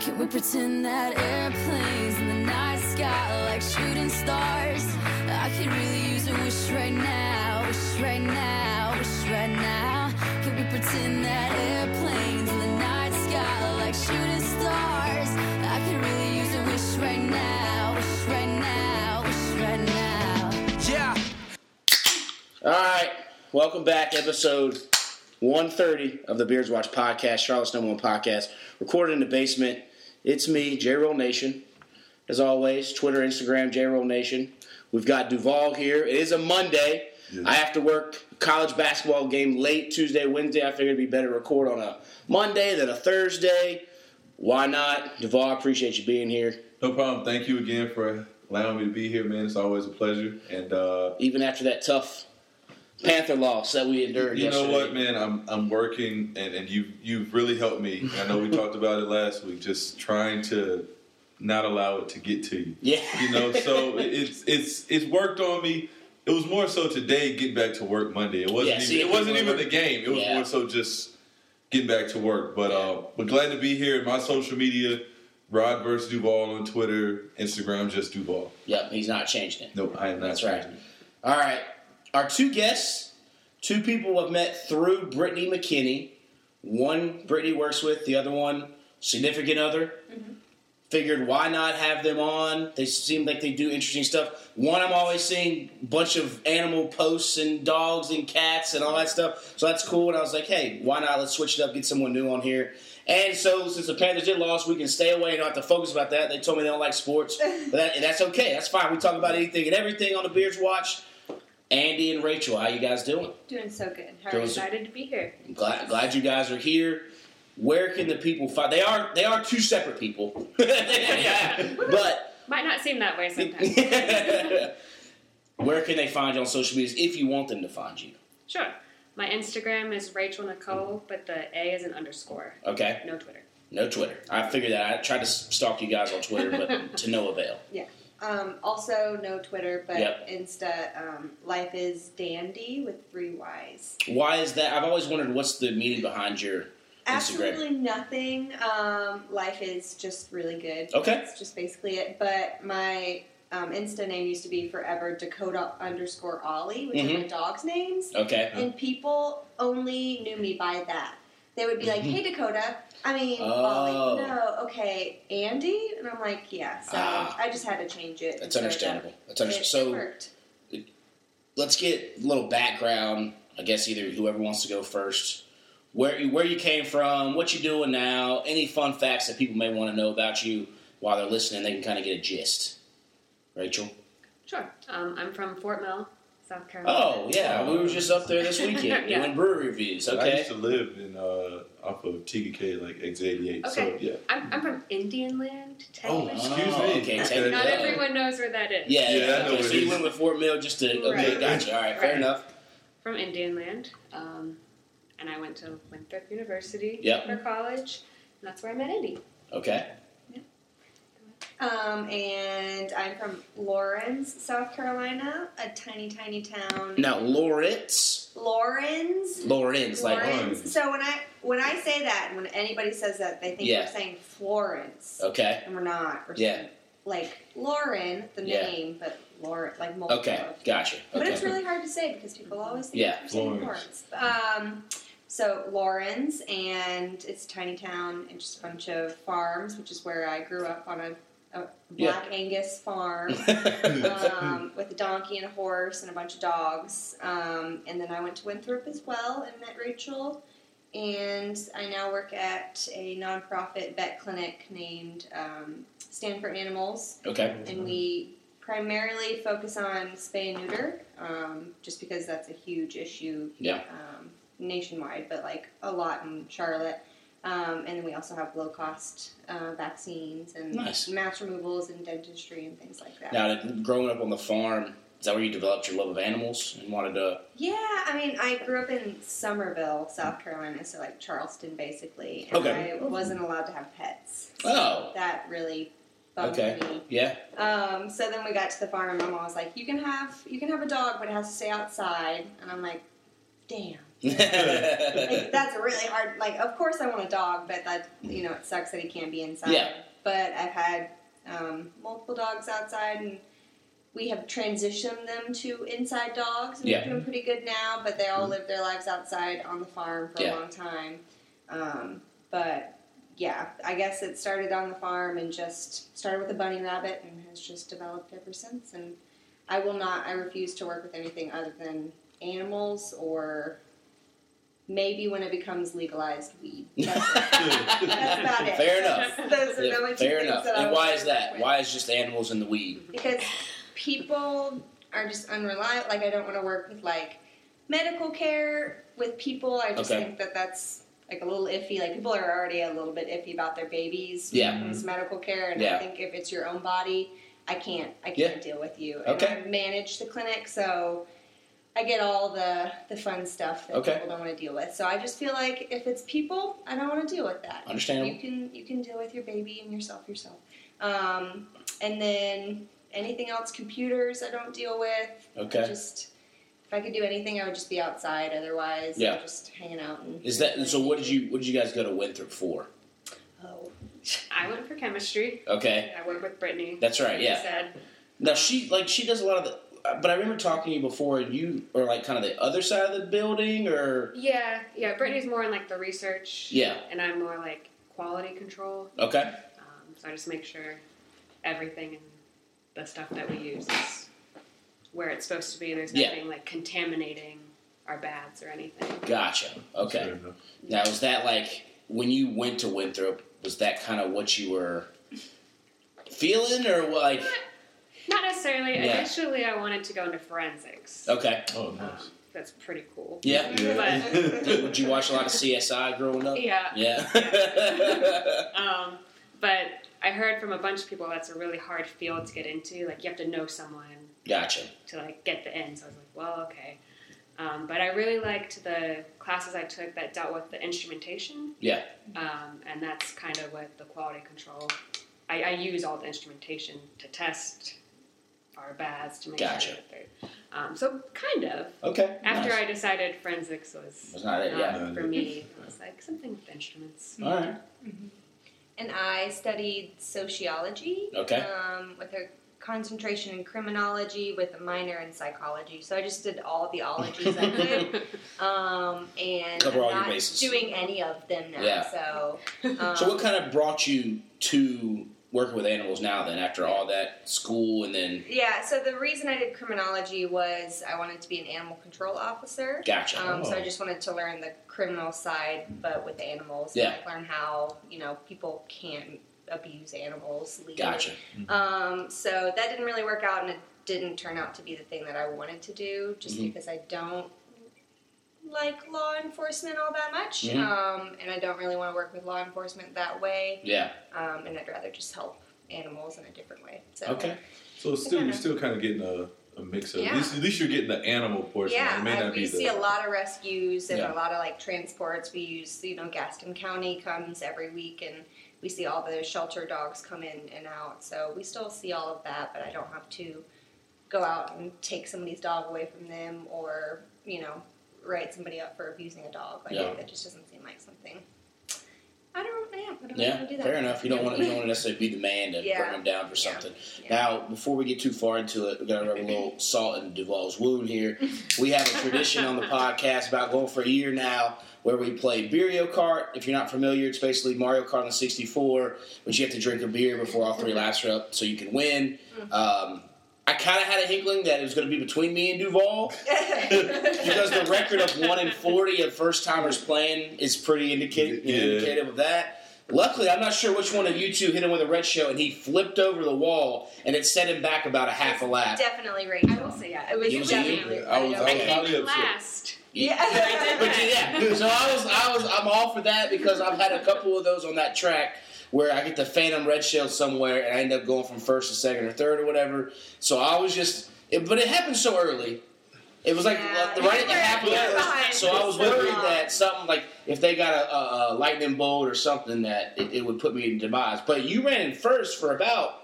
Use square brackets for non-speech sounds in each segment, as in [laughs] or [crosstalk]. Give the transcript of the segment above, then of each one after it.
Can we pretend that airplanes in the night sky are like shooting stars? I could really use a wish right now, wish right now, wish right now. Can we pretend that airplanes in the night sky are like shooting stars? I could really use a wish right now, wish right now, wish right now. Yeah. All right, welcome back, episode 130 of the Beards Watch podcast, Charlotte's number one podcast, recorded in the basement. It's me, J Roll Nation. As always, Twitter, Instagram, J Roll Nation. We've got Duvall here. It is a Monday. I have to work college basketball game late Tuesday, Wednesday. I figured it'd be better to record on a Monday than a Thursday. Why not? Duvall, I appreciate you being here. No problem. Thank you again for allowing me to be here, man. It's always a pleasure. And uh, Even after that tough Panther loss that we endured you know what, man? I'm I'm working, and, and you you've really helped me. I know we talked about it last week. Just trying to not allow it to get to you. Yeah. You know, so it's it's it's worked on me. It was more so today getting back to work Monday. It wasn't Yeah, see, even, it wasn't even are- the game. It was Yeah. more so just getting back to work. But uh, but glad to be here. My social media, Rod versus Duvall on Twitter, Instagram, just Duvall. Yep, he's not changing it. Nope, I am not. That's right. it. All right. Our two guests, two people I've met through Brittany McKinney. One Brittany works with, the other one significant other. Mm-hmm. Figured why not have them on? They seem like they do interesting stuff. One, I'm always seeing a bunch of animal posts and dogs and cats and all that stuff. So that's cool. And I was like, hey, why not? Let's switch it up, get someone new on here. And so, since the Panthers did lost, we can stay away and not have to focus about that. They told me they don't like sports, [laughs] but that, and that's okay. That's fine. We talk about anything and everything on the Beards Watch. Andy and Rachel, how you guys doing? Doing so good. How Doing so- excited to be here. I'm glad, glad you guys are here. Where can the people find? They are they are two separate people, yeah. [laughs] but [laughs] Might not seem that way sometimes. [laughs] where can they find you on social media if you want them to find you? sure. My Instagram is Rachel Nicole, but the A is an underscore. Okay, No Twitter. no Twitter. I figured that. I tried to stalk you guys on Twitter, but to no avail. Um, also, no Twitter, but Yep. Insta. Um, Life is Dandy with three Y's. Why is that? I've always wondered what's the meaning behind your Instagram. Absolutely nothing. Um, life is just really good. Okay. That's just basically it. But my um, Insta name used to be forever Dakota underscore Ollie, which Mhm. are my dog's names. Okay. And people only knew me by that. They would be like, Mhm. "Hey Dakota," I mean Oh. Ollie. No, okay, Andy, and I'm like, "Yeah." So Ah. I just had to change it. That's and so understandable. That's understandable. So worked. let's get a little background. I guess either whoever wants to go first. Where you, where you came from, what you're doing now, any fun facts that people may want to know about you while they're listening, they can kind of get a gist. Rachel. Sure. Um, I'm from Fort Mill, South Carolina. Oh yeah, we were just up there this [laughs] weekend Yeah. doing brewery reviews. Okay. I Okay. used to live in uh, off of TKK, like X88. So Okay. yeah. I'm, I'm from Indian Land, Oh, technically. excuse Oh, me. okay, Okay. take- [laughs] Not yeah. everyone knows where that is. Yeah, Yeah, I know Okay, what so it you is. went with Fort Mill just to okay, Right. gotcha. All right, fair Right. enough. From Indian Land. Um, and I went to Winthrop University Yep. for college. And that's where I met Andy. Okay. Um, and I'm from Laurens, South Carolina, a tiny, tiny town. Now Lawrence, Lawrence. Lawrence, like Lawrence. So when I when I say that, when anybody says that, they think Yeah. we're saying Florence, okay, and we're not. We're Yeah. saying like Lauren, the Yeah. name, but Lauren, like multiple. okay, of. gotcha. But it's really hard to say because people always think Yeah. we're saying Lawrence. Lawrence. Um, so Laurens, and it's a tiny town and just a bunch of farms, which is where I grew up on a, a Yeah. Black Angus farm. [laughs] um, with a donkey and a horse and a bunch of dogs. Um, and then I went to Winthrop as well and met Rachel. And I now work at a nonprofit vet clinic named um, Stand for Animals. okay. And we primarily focus on spay and neuter, um, just because that's a huge issue Yeah. um, nationwide, but like a lot in Charlotte. Um, and then we also have low cost uh, vaccines and Nice. mass removals and dentistry and things like that. Now, growing up on the farm, is that where you developed your love of animals and wanted to? Yeah, I mean, I grew up in Summerville, South Carolina, so like Charleston, basically, and Okay. I wasn't allowed to have pets. So Oh. that really bugged Okay. me. Yeah. Um, so then we got to the farm, and my mom was like, "You can have you can have a dog, but it has to stay outside." And I'm like, damn. [laughs] Like, that's a really hard. Like, of course, I want a dog, but that you know, it sucks that he can't be inside. Yeah. But I've had um, multiple dogs outside, and we have transitioned them to inside dogs, and Yeah. they're doing pretty good now. But they all live their lives outside on the farm for Yeah. a long time. Um, but yeah, I guess it started on the farm and just started with a bunny rabbit, and has just developed ever since. And I will not. I refuse to work with anything other than animals or maybe when it becomes legalized weed. [laughs] That's. That's about it. Fair enough. Those are Yeah, the only two fair enough. And why is that? with. Why is just animals in the weed? Because people are just unreliable. Like I don't want to work with like medical care with people. I just Okay. think that that's like a little iffy. Like people are already a little bit iffy about their babies. Yeah. when it's medical care, and Yeah. I think if it's your own body, I can't. I can't deal with you. And Okay. I manage the clinic, so. I get all the, the fun stuff that Okay. people don't want to deal with. So I just feel like if it's people, I don't want to deal with that. Understandable. You can you can deal with your baby and yourself yourself. Um, and then anything else, computers, I don't deal with. Okay. Just if I could do anything, I would just be outside. Otherwise, Yeah. I'm just hanging out. And Is that so? What did you What did you guys go to Winthrop for? Oh, [laughs] I went for chemistry. Okay, I went with Brittany. that's right. Yeah. said. Now she like she does a lot of the. uh, But I remember talking to you before, and you are like kind of the other side of the building, or Yeah, yeah. Brittany's more in like the research. Yeah. And I'm more like quality control. okay, Um, so I just make sure everything and the stuff that we use is where it's supposed to be. There's Yeah. nothing like contaminating our baths or anything. gotcha. Okay. Fair enough. Now was that like when you went to Winthrop? Was that kind of what you were feeling, or like? Not necessarily. Yeah. Initially, I wanted to go into forensics. Okay, Oh, Um, nice. that's pretty cool. yeah. Yeah. [laughs] Did you watch a lot of CSI growing up? Yeah. Yeah. [laughs] Um, but I heard from a bunch of people that's a really hard field to get into. Like you have to know someone gotcha. to like get the in. So I was like, well, okay. Um, but I really liked the classes I took that dealt with the instrumentation. Yeah. Um, and that's kind of what the quality control. I, I use all the instrumentation to test our baths to make Gotcha. sure that they're. Um, so kind of. Okay. After nice. I decided forensics was Was not it, not yeah. for me, I was like something with instruments. All right. And I studied sociology. Okay. Um, with a concentration in criminology with a minor in psychology. So I just did all the ologies I could. [laughs] Um, and Cover I'm not doing any of them now. Yeah. So, um, So what kind of brought you to working with animals now? Then after all that school and then yeah. So the reason I did criminology was I wanted to be an animal control officer. gotcha. Um, So Oh. I just wanted to learn the criminal side, but with animals. Yeah. And, like learn how you know people can't abuse animals legally. Gotcha. Um, so that didn't really work out, and it didn't turn out to be the thing that I wanted to do, just Mhm. because I don't like law enforcement all that much, Mhm. um, and I don't really want to work with law enforcement that way, Yeah. um, and I'd rather just help animals in a different way. So Okay. So still, kinda- you're still kind of getting a, a mix of. Yeah. At, least, at least you're getting the animal portion. Yeah, it may I- not we be see the, a lot of rescues and Yeah. a lot of like transports. We use, you know, Gaston County comes every week, and we see all the shelter dogs come in and out. So we still see all of that, but I don't have to go out and take somebody's dog away from them, or you know, write somebody up for abusing a dog. Like Yeah. that just doesn't seem like something. I don't. Yeah, I don't Yeah. want to do that. Fair enough. You don't want to, you don't want to necessarily be the man to Yeah. bring them down for something. Yeah. Now, before we get too far into it, we got to rub a little [laughs] salt in Duvall's wound here. [laughs] We have a tradition on the podcast about going for a year now where we play Beerio Kart. If you're not familiar, it's basically Mario Kart on the 64, but you have to drink a beer before all three laps are up so you can win. Um, I kind of had a hinkling that it was going to be between me and Duvall [laughs] because the record of one in forty of first timers playing is pretty indicative, Yeah. indicative of that. Luckily, I'm not sure which one of you two hit him with a red shell, and he flipped over the wall, and it set him back about a half a lap. Definitely Rachel. I will say, yeah, It was It was definitely. you. I was- I I was came highly upset. [laughs] Yeah. But yeah, so I was, I was, I'm all for that because I've had a couple of those on that track where I get the phantom red shell somewhere, and I end up going from first to second or third or whatever. So I was just, it, but it happened so early. It was like Yeah, the right at the you were- half of you the were first, behind so I was worried that something like if they got a, a, a lightning bolt or something that it, it would put me in demise. But you ran in first for about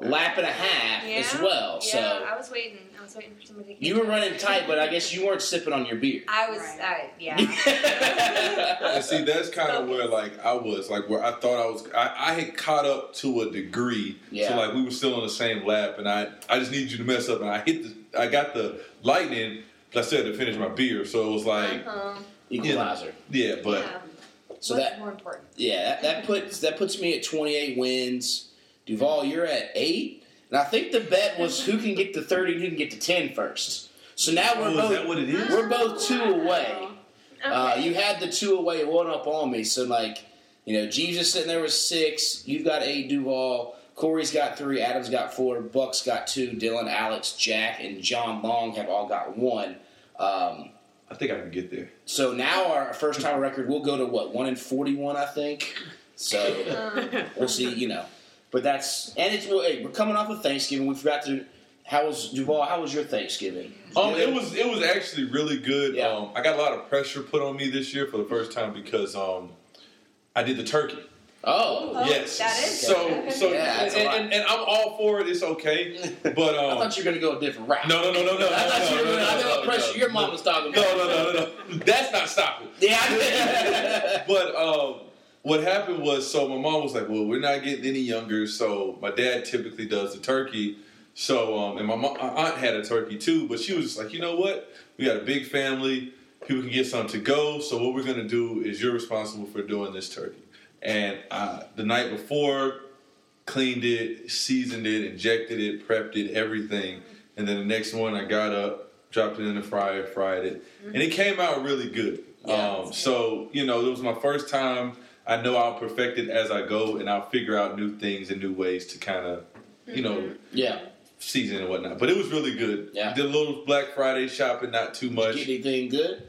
a lap and a half as well. Yeah, So I was waiting. I was waiting for somebody to. you were running tight, but I guess you weren't sipping on your beer. I was. Right. Uh, yeah. [laughs] And see, that's kind of where like I was, like where I thought I was. I, I had caught up to a degree, Yeah. so like we were still on the same lap, and I I just needed you to mess up, and I hit the I got the lightning. But I still had to finish my beer, so it was like Uh-huh. Equalizer. yeah, but yeah. So What's that more important? yeah, that, that puts that puts me at 28 wins. Duvall, you're at eight, and I think the bet was who can get to 30 and who can get to 10 first. So now we're oh, is both that what it is? we're both two away. Uh, you had the two away, one up on me. So like, you know, Jesus sitting there with six. You've got eight. Duvall. Corey's got three. Adam's got four. Buck's got two. Dylan, Alex, Jack, and John Long have all got one. Um, I think I can get there. so now our first time record will go to what one in forty-one, I think. So [laughs] we'll see. You know, but that's and it's well, hey, we're coming off of Thanksgiving. We forgot to. How was Duvall? How was your Thanksgiving? Um, it was it was actually really good. Yeah. Um, I got a lot of pressure put on me this year for the first time because um, I did the turkey. Oh, Oh, yes. that is so good. so Yeah, that's and, and, and I'm all for it. It's okay, [laughs] but I um, thought you were gonna go a different route. no no no no no no I thought you were no, gonna. no, I no, know no, pressure. no. Your mom was talking about. No no no no no. That's not stopping. [laughs] Yeah. [laughs] But um, what happened was, so my mom was like, "Well, we're not getting any younger." So my dad typically does the turkey. So um, and my, mom, my aunt had a turkey too, but she was just like, "You know what? We got a big family. People can get something to go. So what we're gonna do is you're responsible for doing this turkey." And uh, the night before, cleaned it, seasoned it, injected it, prepped it, everything. And then the next morning, I got up, dropped it in the fryer, fried it, and it came out really good. Yeah. um, so you know, it was my first time. I know I'll perfect it as I go, and I'll figure out new things and new ways to kind of, you know, yeah. season and whatnot. But it was really good. Yeah. Did a little Black Friday shopping, not too much. Get anything good?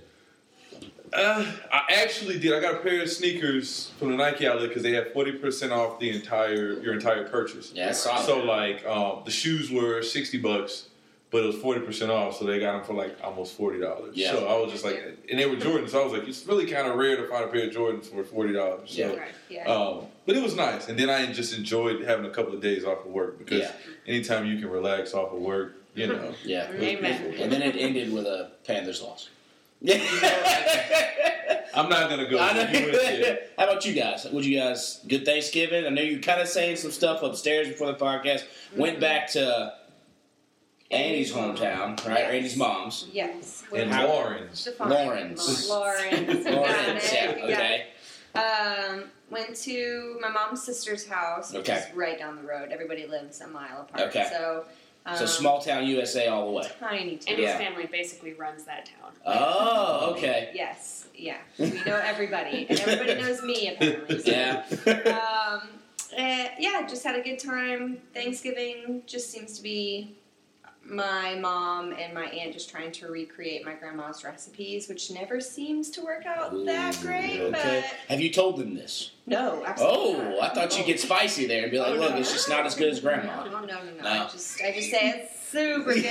Uh, I actually did. I got a pair of sneakers from the Nike outlet because they had forty percent off the entire your entire purchase. Yeah, that's solid. So like, um, the shoes were sixty bucks, but it was forty percent off, so they got them for like almost forty dollars. Yeah. So I was just like, and they were Jordans, so I was like, it's really kind of rare to find a pair of Jordans for forty dollars. So, Yeah. Right. yeah. um, but it was nice, and then I just enjoyed having a couple of days off of work because Yeah. anytime you can relax off of work, you know. [laughs] Yeah. Amen. And then it ended with a Panthers loss. Yeah. [laughs] I'm not gonna go. I You went there. know. How about you guys? Would you guys good Thanksgiving? I know you kind of saying some stuff upstairs before the podcast. Went back to Andy's hometown, right? Yes. Andy's mom's. yes. And How- Laurens. Define. Lawrence. Lawrence. [laughs] Lawrence, yeah, okay. it. Um, went to my mom's sister's house, which Okay. is right down the road. Everybody lives a mile apart. Okay. So, um, So small town USA all the way. tiny town. And Yeah. his family basically runs that town. Oh, okay. Yes. Yeah. We know everybody, and everybody knows me apparently. So, Yeah. um, eh, yeah, just had a good time. Thanksgiving just seems to be my mom and my aunt just trying to recreate my grandma's recipes, which never seems to work out that great. okay. Have you told them this? No, absolutely. Oh, not. I thought you'd get spicy there and be like, Oh, look, no. it's just not as good as grandma. No, no, no, no. No. I just, I just say it's super [laughs] good.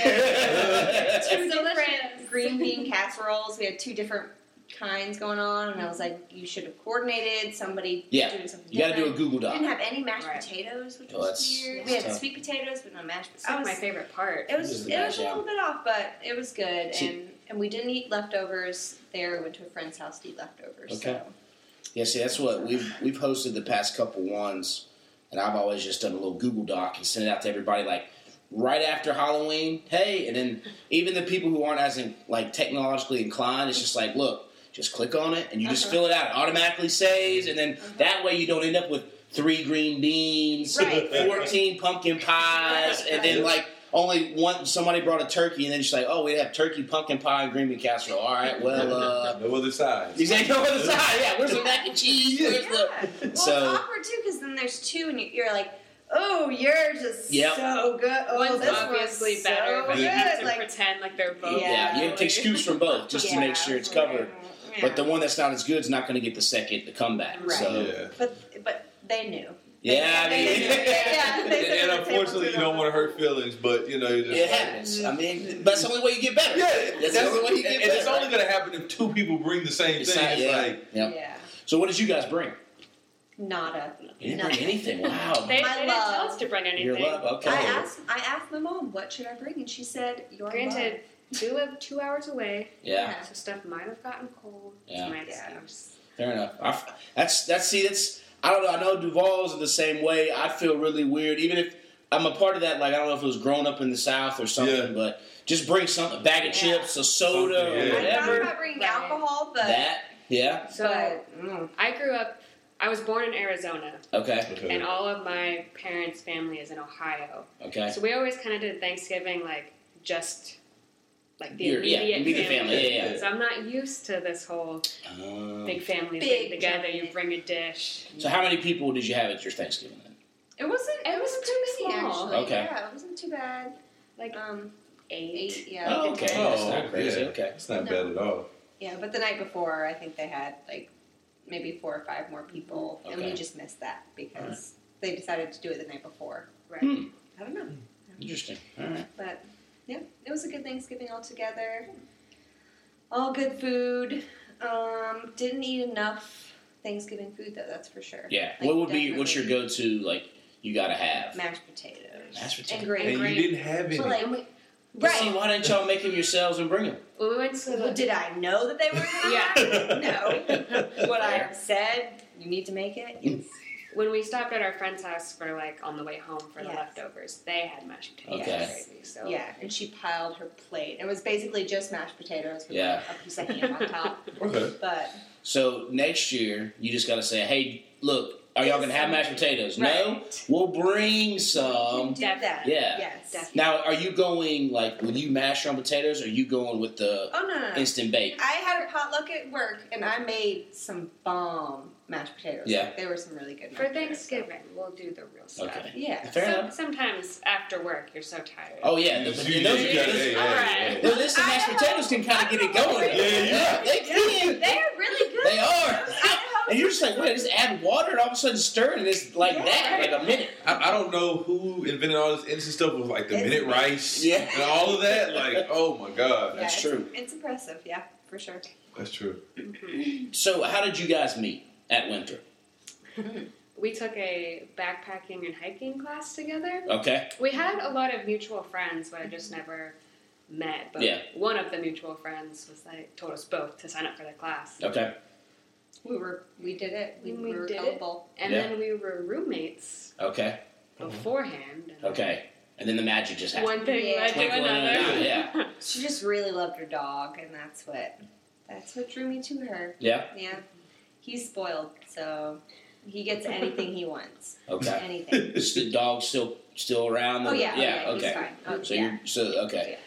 Two delicious. different green bean casseroles. We had two different kinds going on, and I was like, you should have coordinated somebody Yeah. doing something You got to do a different. Google We Doc. didn't have any mashed Right. potatoes, which Oh, was that's- weird. that's We had tough. sweet potatoes, but no mashed It's potatoes. like I my favorite part. it was, This is the it was a little bit off, but it was good. See- and and we didn't eat leftovers there. We went to a friend's house to eat leftovers. Okay. So. Yeah, see, that's what we've we've hosted the past couple ones, and I've always just done a little Google Doc and sent it out to everybody like right after Halloween. Hey, and then even the people who aren't as in, like technologically inclined, it's just like, look, just click on it and you just Uh-huh. fill it out. It automatically saves, and then that way you don't end up with three green beans, Right. [laughs] fourteen pumpkin pies, and then like. Only one. Somebody brought a turkey, and then she's like, "Oh, we have turkey, pumpkin pie, and green bean casserole." All right, well, [laughs] uh, no other sides. Exactly on the side. Yeah, where's the [laughs] mac and cheese? Where's Yeah. the Well, So- it's awkward too because then there's two, and you- you're like, "Oh, yours is Yep. so good. Oh, One's this obviously one's better, so but you good." have to like, pretend like they're both. yeah, you have to take scoops from both just to make sure it's covered. Yeah. But the one that's not as good is not going to get the second, the comeback. Right. So Yeah. but but they knew. yeah, I mean, knew. [laughs] yeah, they And, unfortunately, you don't want to hurt feelings, but you know, you just it happens. I mean, that's the only way you get better. Yeah, that's, the only way you get and better. it's only going to happen if two people bring the same It's thing. not- yeah. like Yep. Yeah. So what did you guys bring? Nada. You didn't bring anything. Wow. They, My they didn't tell us to bring anything. Your love. Okay. I asked. I asked my mom, "What should I bring?" And she said, "Your Granted, we live two hours away, Yeah. so stuff might have gotten cold. Yeah. It's my Yeah. Fair enough. I f that's that's see that's I don't know. I know Duvall's are the same way. I feel really weird, even if I'm a part of that. Like I don't know if it was grown up in the South or something, Yeah. but just bring something, a bag of Yeah. chips, a soda, Something, or yeah. love." I thought whatever. about bringing Right. alcohol, but That yeah. So but, mm, I grew up. I was born in Arizona, Okay. Okay. and all of my parents' family is in Ohio. Okay. So we always kind of did Thanksgiving like just like the Your- yeah, immediate, immediate family, yeah, yeah. So I'm not used to this whole Um, big family Big thing together. You bring a dish. so how many people did you have at your Thanksgiving then? it wasn't. It, It was wasn't too many small. actually. Okay. Yeah, it wasn't too bad. Like Um, eight. eight. Yeah. Oh, okay. Oh, That's not crazy. yeah. Okay. It's not No. bad at all. Yeah, but the night before, I think they had like maybe four or five more people, and we just missed that because they decided to do it the night before. Right. Hmm. I don't know, Interesting. All right. but yeah, it was a good Thanksgiving altogether. All good food. Um, didn't eat enough Thanksgiving food though. That's for sure. Yeah. Like, what would be what's your go to like you gotta have? mashed potatoes? Mashed potatoes. and grain. And you didn't have any. But like, And we- But See, right? why didn't y'all make them yourselves and bring them? Well, we went to Well, did I know that they were? Gonna Yeah. no. [laughs] What I said, you need to make it. Yes. When we stopped at our friend's house for like on the way home for the Yes. leftovers. They had mashed potatoes Okay. gravy. So Yeah, and she piled her plate. It was basically just mashed potatoes with Yeah. a piece of ham on top. [laughs] okay. But So next year, you just gotta say, "Hey, look, are y'all gonna have mashed potatoes? No, we'll bring we some." can do that. Yeah. Yes. Definitely. Now, are you going like will you mash your own potatoes? Or are you going with the Oh no, no, no. instant bake? I had a potluck at work, and I made some bomb mashed potatoes. Yeah. Like, they were some really good. for mashed potatoes, so- Thanksgiving, we'll do the real stuff. Okay. Yeah. Fair So- enough. sometimes after work, you're so tired. Oh yeah, the, You- the, those, you got- those- hey, All hey, well, listen, mashed Idaho- potatoes can kind of get it going. Yeah, yeah. they can. They are really good. They are. And you're just like, wait, just add water, and all of a sudden stir, it, and it's like Yeah. that, like a minute. I, I don't know who invented all this instant stuff with like the It's minute rice Yeah. and all of that. Like, [laughs] oh my god, Yeah, That's it's- true. It's impressive. Yeah, for sure. that's true. So, how did you guys meet at Winthrop? We took a backpacking and hiking class together. Okay, We had a lot of mutual friends, but I just never met. But Yeah. one of the mutual friends was like told us both to sign up for the class, okay, We were. We did it. We, We were did it. and Yeah. then we were roommates okay, beforehand. and okay, and then the magic just happened. One thing Yeah. led to Twinkle in an another. yeah. She just really loved her dog, and that's what. That's what drew me to her. Yeah, Yeah. He's spoiled, so he gets anything he wants. okay. Anything. [laughs] Is the dog still still around? Oh yeah. yeah, oh, okay. He's fine. Oh, So yeah. you're so okay.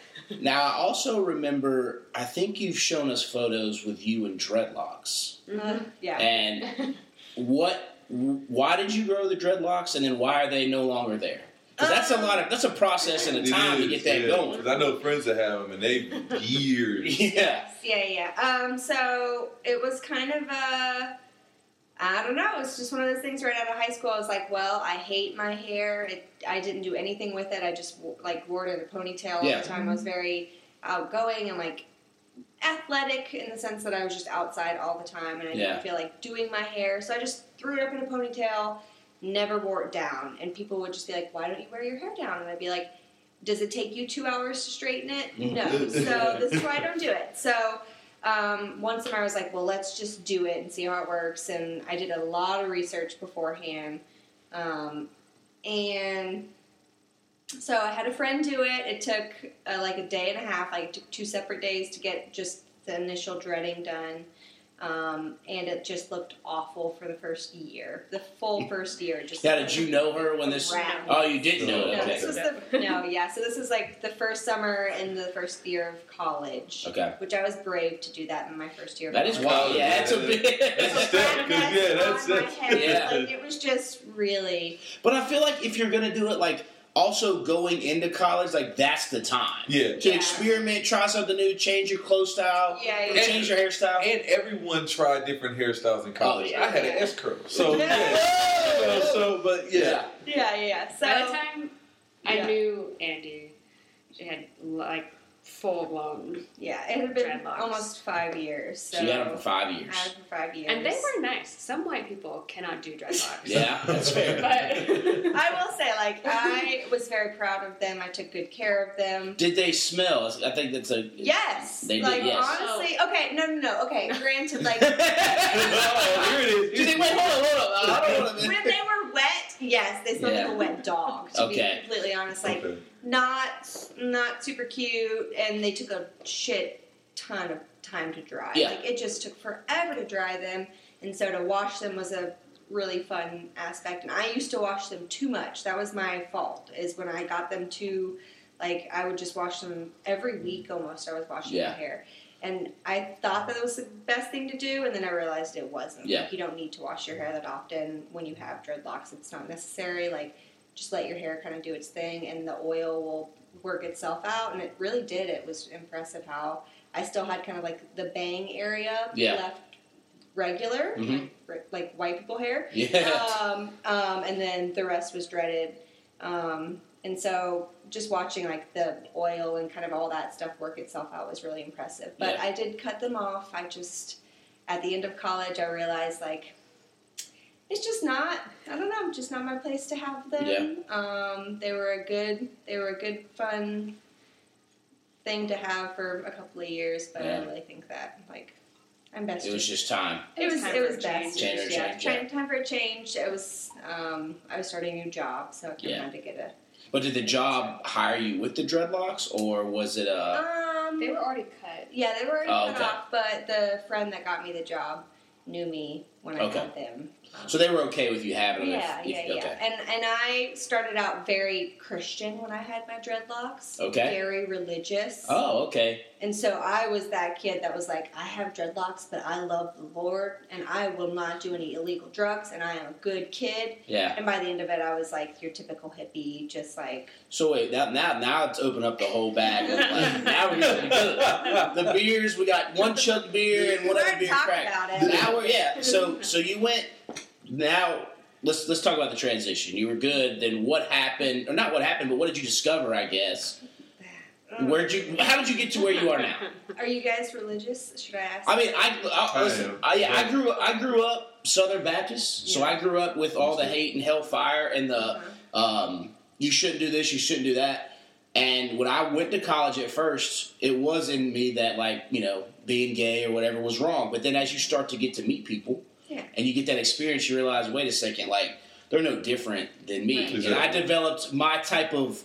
Now I also remember. I think you've shown us photos with you and dreadlocks. Uh, yeah. And [laughs] what? Why did you grow the dreadlocks, and then why are they no longer there? Because that's a lot of that's a process and a It time to get that yeah. going. 'Cause I know friends that have them and they [laughs] years. Yeah. Yeah, yeah. Um, so it was kind of a, I don't know. It's just one of those things. Right out of high school, I was like, well, I hate my hair. It, I didn't do anything with it. I just like wore it in a ponytail all Yeah. the time. I was very outgoing and like athletic in the sense that I was just outside all the time, and I Yeah. didn't feel like doing my hair. So I just threw it up in a ponytail. Never wore it down, and people would just be like, "Why don't you wear your hair down?" And I'd be like, "Does it take you two hours to straighten it? [laughs] No. so this is why I don't do it." So um, one summer I was like, well, let's just do it and see how it works. And I did a lot of research beforehand. Um, and so I had a friend do it. It took uh, like a day and a half. Like took two separate days to get just the initial dreading done. Um, and it just looked awful for the first year. The full first year. Just Yeah. Did you know her when this? Rat. Oh, you didn't know. No. No, Okay. this was the no, yeah. So this is like the first summer in the first year of college, Okay. which I was brave to do that in my first year. Of That is college. wild. Yeah, that's a That's bit. a step. 'cause, yeah, that's- on my that's- yeah. Like, it was just really But I feel like if you're gonna do it, like also going into college, like that's the time Yeah. to Yeah. experiment, try something new, change your clothes style, yeah, yeah. change your hairstyle. And everyone tried different hairstyles in college. Oh, yeah. I had an S curl. So Yeah. yeah. [laughs] So but yeah. yeah, yeah. So By the time I knew Andy, she had like full blown. Yeah, it had been Dreadlocks. almost five years. So So you had them for five years. I had them for five years. And they were nice. Some white people cannot do dreadlocks. Yeah, that's fair. [laughs] But [laughs] I will say, like, I was very proud of them. I took good care of them. Did they smell? I think that's a. Yes. They did, like yes. honestly, oh. okay, no, no, no. Okay, granted, like oh, [laughs] here it is. Did they wait? Hold on, hold on. I don't want to. when they were wet, yes, they smelled like Yeah. a wet dog. To Okay. be completely honest, like Okay. not not super cute, and they took a shit ton of time to dry. Yeah. Like it just took forever to dry them, and so to wash them was a really fun aspect. And I used to wash them too much. That was my fault. Is when I got them too, like I would just wash them every week almost. I was washing Yeah. my hair. And I thought that was the best thing to do, and then I realized it wasn't. Yeah. Like, you don't need to wash your hair that often when you have dreadlocks. It's not necessary. Like, just let your hair kind of do its thing, and the oil will work itself out. And it really did. It was impressive how I still had kind of like the bang area Yeah. left regular, Mhm. like, like white people hair. [laughs] Yeah. Um, um, and then the rest was dreaded. Um, and so just watching like the oil and kind of all that stuff work itself out was really impressive. But Yeah. I did cut them off. I just at the end of college I realized like it's just not I don't know, just not my place to have them. Um, they were a good they were a good fun thing to have for a couple of years, but I Yeah. don't really think that like I'm best It was just time. it was time it was a best. change. Change or yeah, change, time, yeah. time for a change. It was um, I was starting a new job, so I kind of Yeah. had to get But did the job hire you with the dreadlocks, or was it a. a? Um, they were already cut. yeah, they were already Oh, cut okay. off, but the friend that got me the job knew me when I Okay. had them. So they were okay with you having them. yeah, if, yeah, if, yeah. Okay. And and I started out very Christian when I had my dreadlocks. Okay. Very religious. Oh, okay. And so I was that kid that was like, I have dreadlocks, but I love the Lord, and I will not do any illegal drugs, and I am a good kid. Yeah. And by the end of it, I was like your typical hippie, just like So wait, now now now it's open up the whole bag. Of, like, now we're getting good. The beers we got one chug beer and one other beer crack. about it. Now we're yeah. So so you went now. Let's let's talk about the transition. You were good. Then what happened? Or not what happened, but what did you discover? I guess. Where'd you? How did you get to where you are now? Are you guys religious? Should I ask? I mean, I, I I listen. am. I, yeah, I grew I grew up Southern Baptist, so I grew up with all the hate and hellfire and the Uh-huh. um, you shouldn't do this, you shouldn't do that. And when I went to college at first, it was in me that like you know being gay or whatever was wrong. But then as you start to get to meet people, Yeah. and you get that experience, you realize, wait a second, like they're no different than me. Right. And I developed my type of.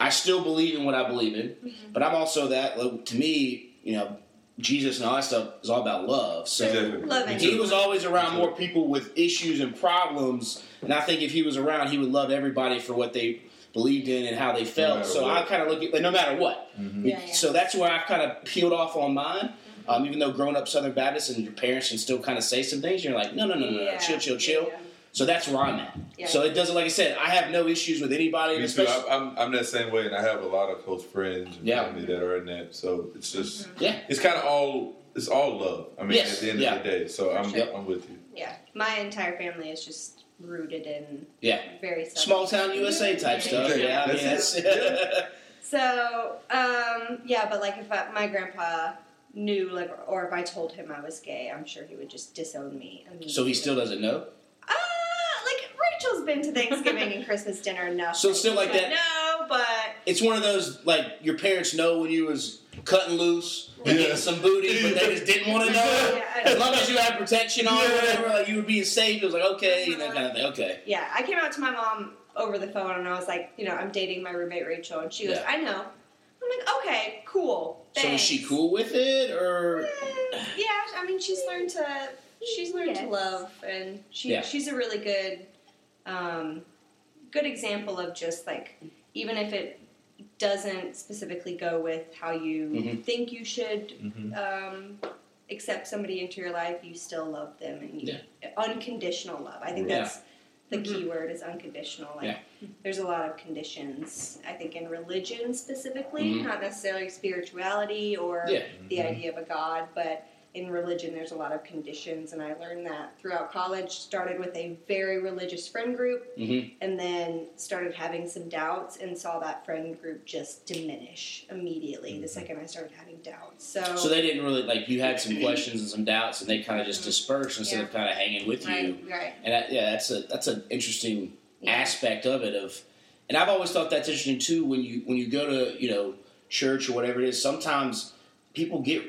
I still believe in what I believe in, Mm-hmm. but I'm also that. like, To me, you know, Jesus and all that stuff is all about love. So Exactly. Loving. he was always around more people with issues and problems, and I think if he was around, he would love everybody for what they believed in and how they felt. matter so what. I kind of look at like, no matter what. Yeah, yeah. So that's where I've kind of peeled off on mine. Um, even though growing up Southern Baptist and your parents can still kind of say some things, you're like, no, no, no, no, no, Yeah, chill, chill, chill. Yeah. So that's where I'm at. Yeah. So it doesn't, like I said, I have no issues with anybody, Me too. I'm, I'm, I'm that same way, and I have a lot of close friends and Yeah. family that are in that. So it's just, Yeah. it's kind of all, it's all love. I mean, Yes, at the end yeah. of the day. So I'm, Yep. I'm with you. Yeah, my entire family is just rooted in Yeah. very Southern. Small town USA type stuff. Yeah, I mean, That's that's. So, um, yeah, but like if I, my grandpa knew, like, or if I told him I was gay, I'm sure he would just disown me. so he still doesn't know? Like Rachel's been to Thanksgiving and Christmas dinner enough. So still like that- No, but It's one of those, like, your parents know when you was cutting loose and Yeah. getting some booty, but they just didn't want to know. Yeah, As long as you had protection on or Yeah. whatever, like you were being safe, it was like, okay, and that kind of thing. Okay. yeah, I came out to my mom over the phone and I was like, you know, I'm dating my roommate Rachel, and she goes, Yeah. I know. I'm like, okay, cool. So is she cool with it, or Eh, yeah, I mean, she's learned to she's learned to love, and she Yeah. she's a really good um, good example of just like even if it doesn't specifically go with how you Mhm. think you should Mhm. um, accept somebody into your life, you still love them, and you unconditional love. I think Yeah. that's the key word is unconditional. Like, Yeah. there's a lot of conditions. I think in religion specifically, Mhm. not necessarily spirituality or yeah, the Mhm. idea of a God, but in religion there's a lot of conditions, and I learned that throughout college. Started with a very religious friend group, Mhm. and then started having some doubts, and saw that friend group just diminish immediately the mm-hmm. second I started having doubts. So, So they didn't really like you had some mm-hmm. questions and some doubts, and they kind of just mm-hmm. dispersed instead Yeah. of kind of hanging with you. right, right, And that, yeah, that's a that's an interesting Yeah. aspect of it. Of, and I've always thought that's interesting too. When you when you go to you know church or whatever it is, sometimes people get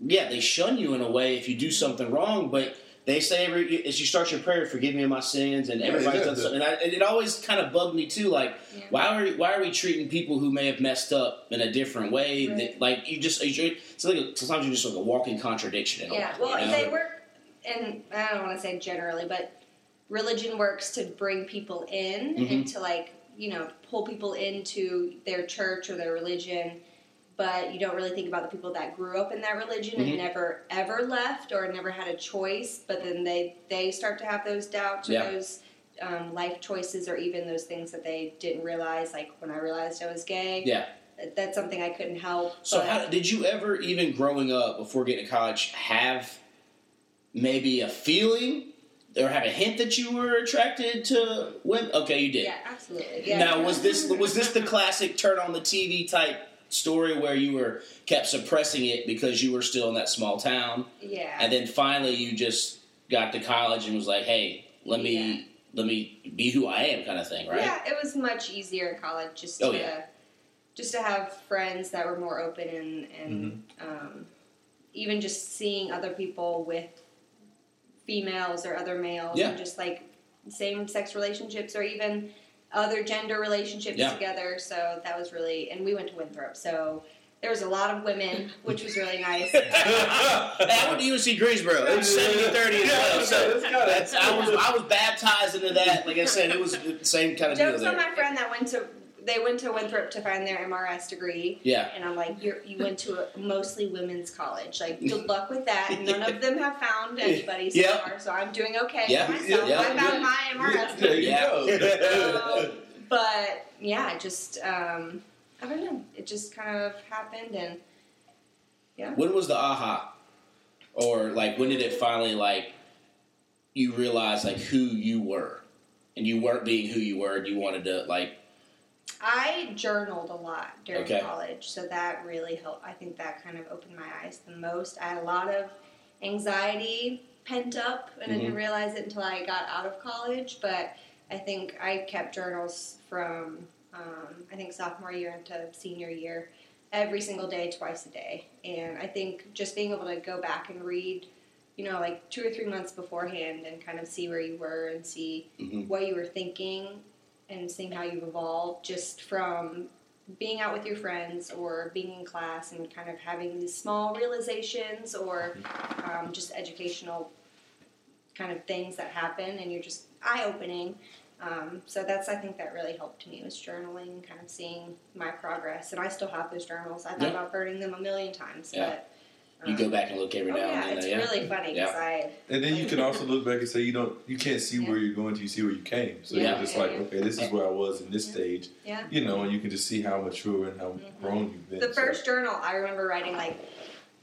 yeah they shun you in a way if you do something wrong, but they say every as you start your prayer, forgive me of my sins, and Yeah, everybody's yeah, done something. And, I, and it always kind of bugged me too, like Yeah. why are why are we treating people who may have messed up in a different way? Right. That, like you just you, it's like a, sometimes you're just like a walking contradiction. In a Yeah, way, well, you know? they work, and I don't want to say generally, but religion works to bring people in Mhm. and to like you know pull people into their church or their religion. But you don't really think about the people that grew up in that religion Mhm. and never ever left or never had a choice. But then they they start to have those doubts or those um, life choices or even those things that they didn't realize. Like when I realized I was gay. Yeah. That's something I couldn't help. So, how, did you ever, even growing up before getting to college, have maybe a feeling or have a hint that you were attracted to women? Okay, you did. yeah, absolutely. Yeah. Now, was this was this the classic turn on the TV type story where you were kept suppressing it because you were still in that small town, Yeah. and then finally you just got to college and was like, "Hey, let me Yeah. let me be who I am," kind of thing, right? Yeah, it was much easier in college just Oh, to yeah. just to have friends that were more open and and Mm-hmm. um, even just seeing other people with females or other males Yeah. and just like same sex relationships or even other gender relationships Yeah. together. So that was really and we went to Winthrop, so there was a lot of women, which was really nice. [laughs] I went to UNC Greensboro. It was 70 30 as well. So that's, I, was, I was baptized into that. Like I said, it was the same kind of deal Jokes there. on my friend that went to they went to Winthrop to find their MRS degree. Yeah. And I'm like, You're, you went to a mostly women's college. Like, good [laughs] luck with that. None of them have found anybody so Yep. far, so I'm doing okay Yeah. for myself. Yeah. I found my MRS. There you Yeah. go. [laughs] Um, but yeah, just um, I don't know. It just kind of happened, and yeah. When was the aha? Or like when did it finally like you realize like who you were? And you weren't being who you were and you wanted to like I journaled a lot during Okay. college, so that really helped. I think that kind of opened my eyes the most. I had a lot of anxiety pent up, and I Mm-hmm. didn't realize it until I got out of college. But I think I kept journals from um, I think sophomore year into senior year, every single day, twice a day. And I think just being able to go back and read, you know, like two or three months beforehand, and kind of see where you were and see Mhm. what you were thinking and seeing how you've evolved just from being out with your friends or being in class and kind of having these small realizations or um, just educational kind of things that happen and you're just eye opening. Um, so that's I think that really helped me was journaling, kind of seeing my progress, and I still have those journals. I thought Yeah. about burning them a million times, Yeah. but you go back and look every Oh now yeah, and then. it's yeah. really funny because Yeah. I And then you can [laughs] also look back and say you don't, you can't see where you're going to. You see where you came. So Yeah. you're just like, okay, this is where I was in this Yeah. stage. yeah. You know, and you can just see how mature and how Mhm. grown you've been. The So- first journal, I remember writing like,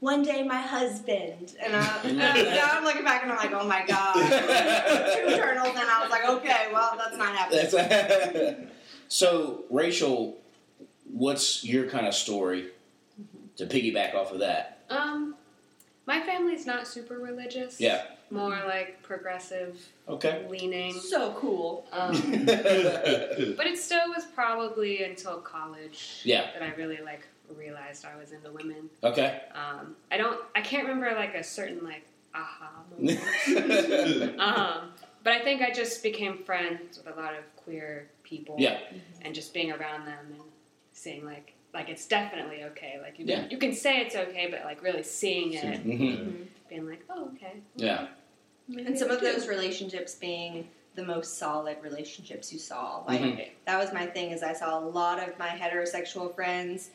one day my husband, and, I, [laughs] and now I'm looking back and I'm like, oh my god, [laughs] two journals, and I was like, okay, well that's not happening. That's so, Rachel, what's your kind of story to piggyback off of that? Um, my family's not super religious. Yeah. More like progressive Okay. leaning. so cool. Um, [laughs] but it still was probably until college Yeah. that I really like realized I was into women. okay. Um, I don't. I can't remember like a certain like aha moment. [laughs] um, but I think I just became friends with a lot of queer people. Yeah. And just being around them and seeing like like it's definitely okay. Like you Yeah. can, you can say it's okay, but like really seeing it, Mhm. being like, oh okay. Yeah. Maybe And some of do. those relationships being the most solid relationships you saw. Like Mhm. that was my thing. Is I saw a lot of my heterosexual friends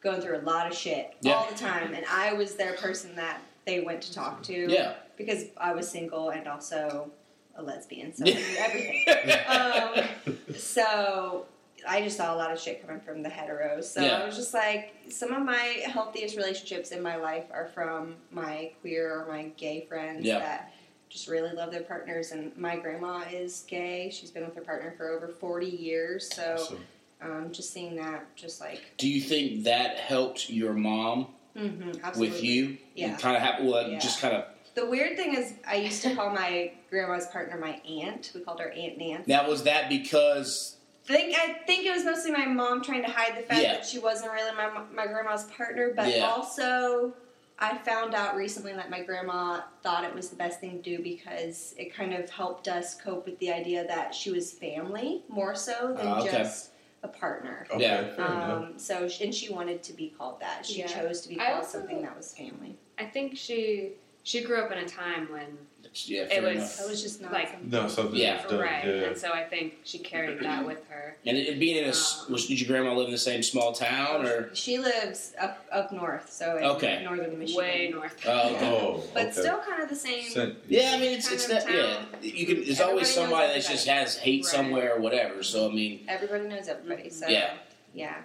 going through a lot of shit Yeah. all the time, and I was their person that they went to talk to. Yeah. because I was single and also a lesbian, so Yeah. Everything. [laughs] um, so I just saw a lot of shit coming from the heteros. So Yeah. I was just like, some of my healthiest relationships in my life are from my queer or my gay friends Yeah. that just really love their partners. And my grandma is gay. She's been with her partner for over 40 years. So So, um, just seeing that, just like, Do you think that helped your mom hmm absolutely. with you? Yeah. Kind of have well, Yeah. just kind of. The weird thing is, I used to call my grandma's partner my aunt. We called her Aunt Nancy. Now was that because think I think it was mostly my mom trying to hide the fact Yeah. that she wasn't really my my grandma's partner, but Yeah. also I found out recently that my grandma thought it was the best thing to do because it kind of helped us cope with the idea that she was family more so than Ah, okay. just a partner. okay, Yeah. Um, so and she wanted to be called that. She Yeah. chose to be called also- something that was family. I think she she grew up in a time when yeah, It was- enough. That was just not Like- something. No, something Yeah. done. right, Yeah. and so I think she carried that with her. And it, it being in a Um, was did your grandma live in the same small town or? She lives up up north, so in Okay. northern Michigan. Way north. Oh, okay. [laughs] Oh, But okay. still kind of the same. Sent- Yeah, I mean it's it's of not yeah. You can there's Everybody always somebody that just has hate Right. somewhere or whatever. So I mean, Everybody knows everybody, so Yeah. yeah,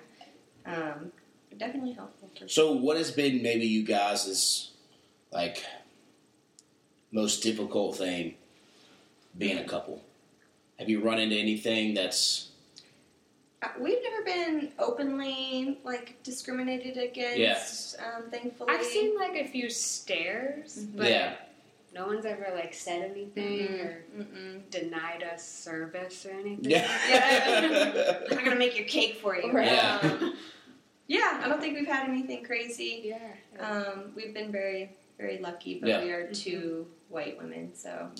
um, definitely helpful. For so what has been maybe you guys' is like most difficult thing being a couple? Have you run into anything that's Uh, We've never been openly like discriminated against. Um, thankfully, I've seen like a few stares, Mhm. but yeah no one's ever like said anything or Mm-mm. denied us service or anything. yeah [laughs] I'm not gonna make your cake for you. Right. Yeah. Um, yeah, I don't think we've had anything crazy. Yeah. Um, we've been very, very lucky, but Yeah. we are two white women, so [laughs]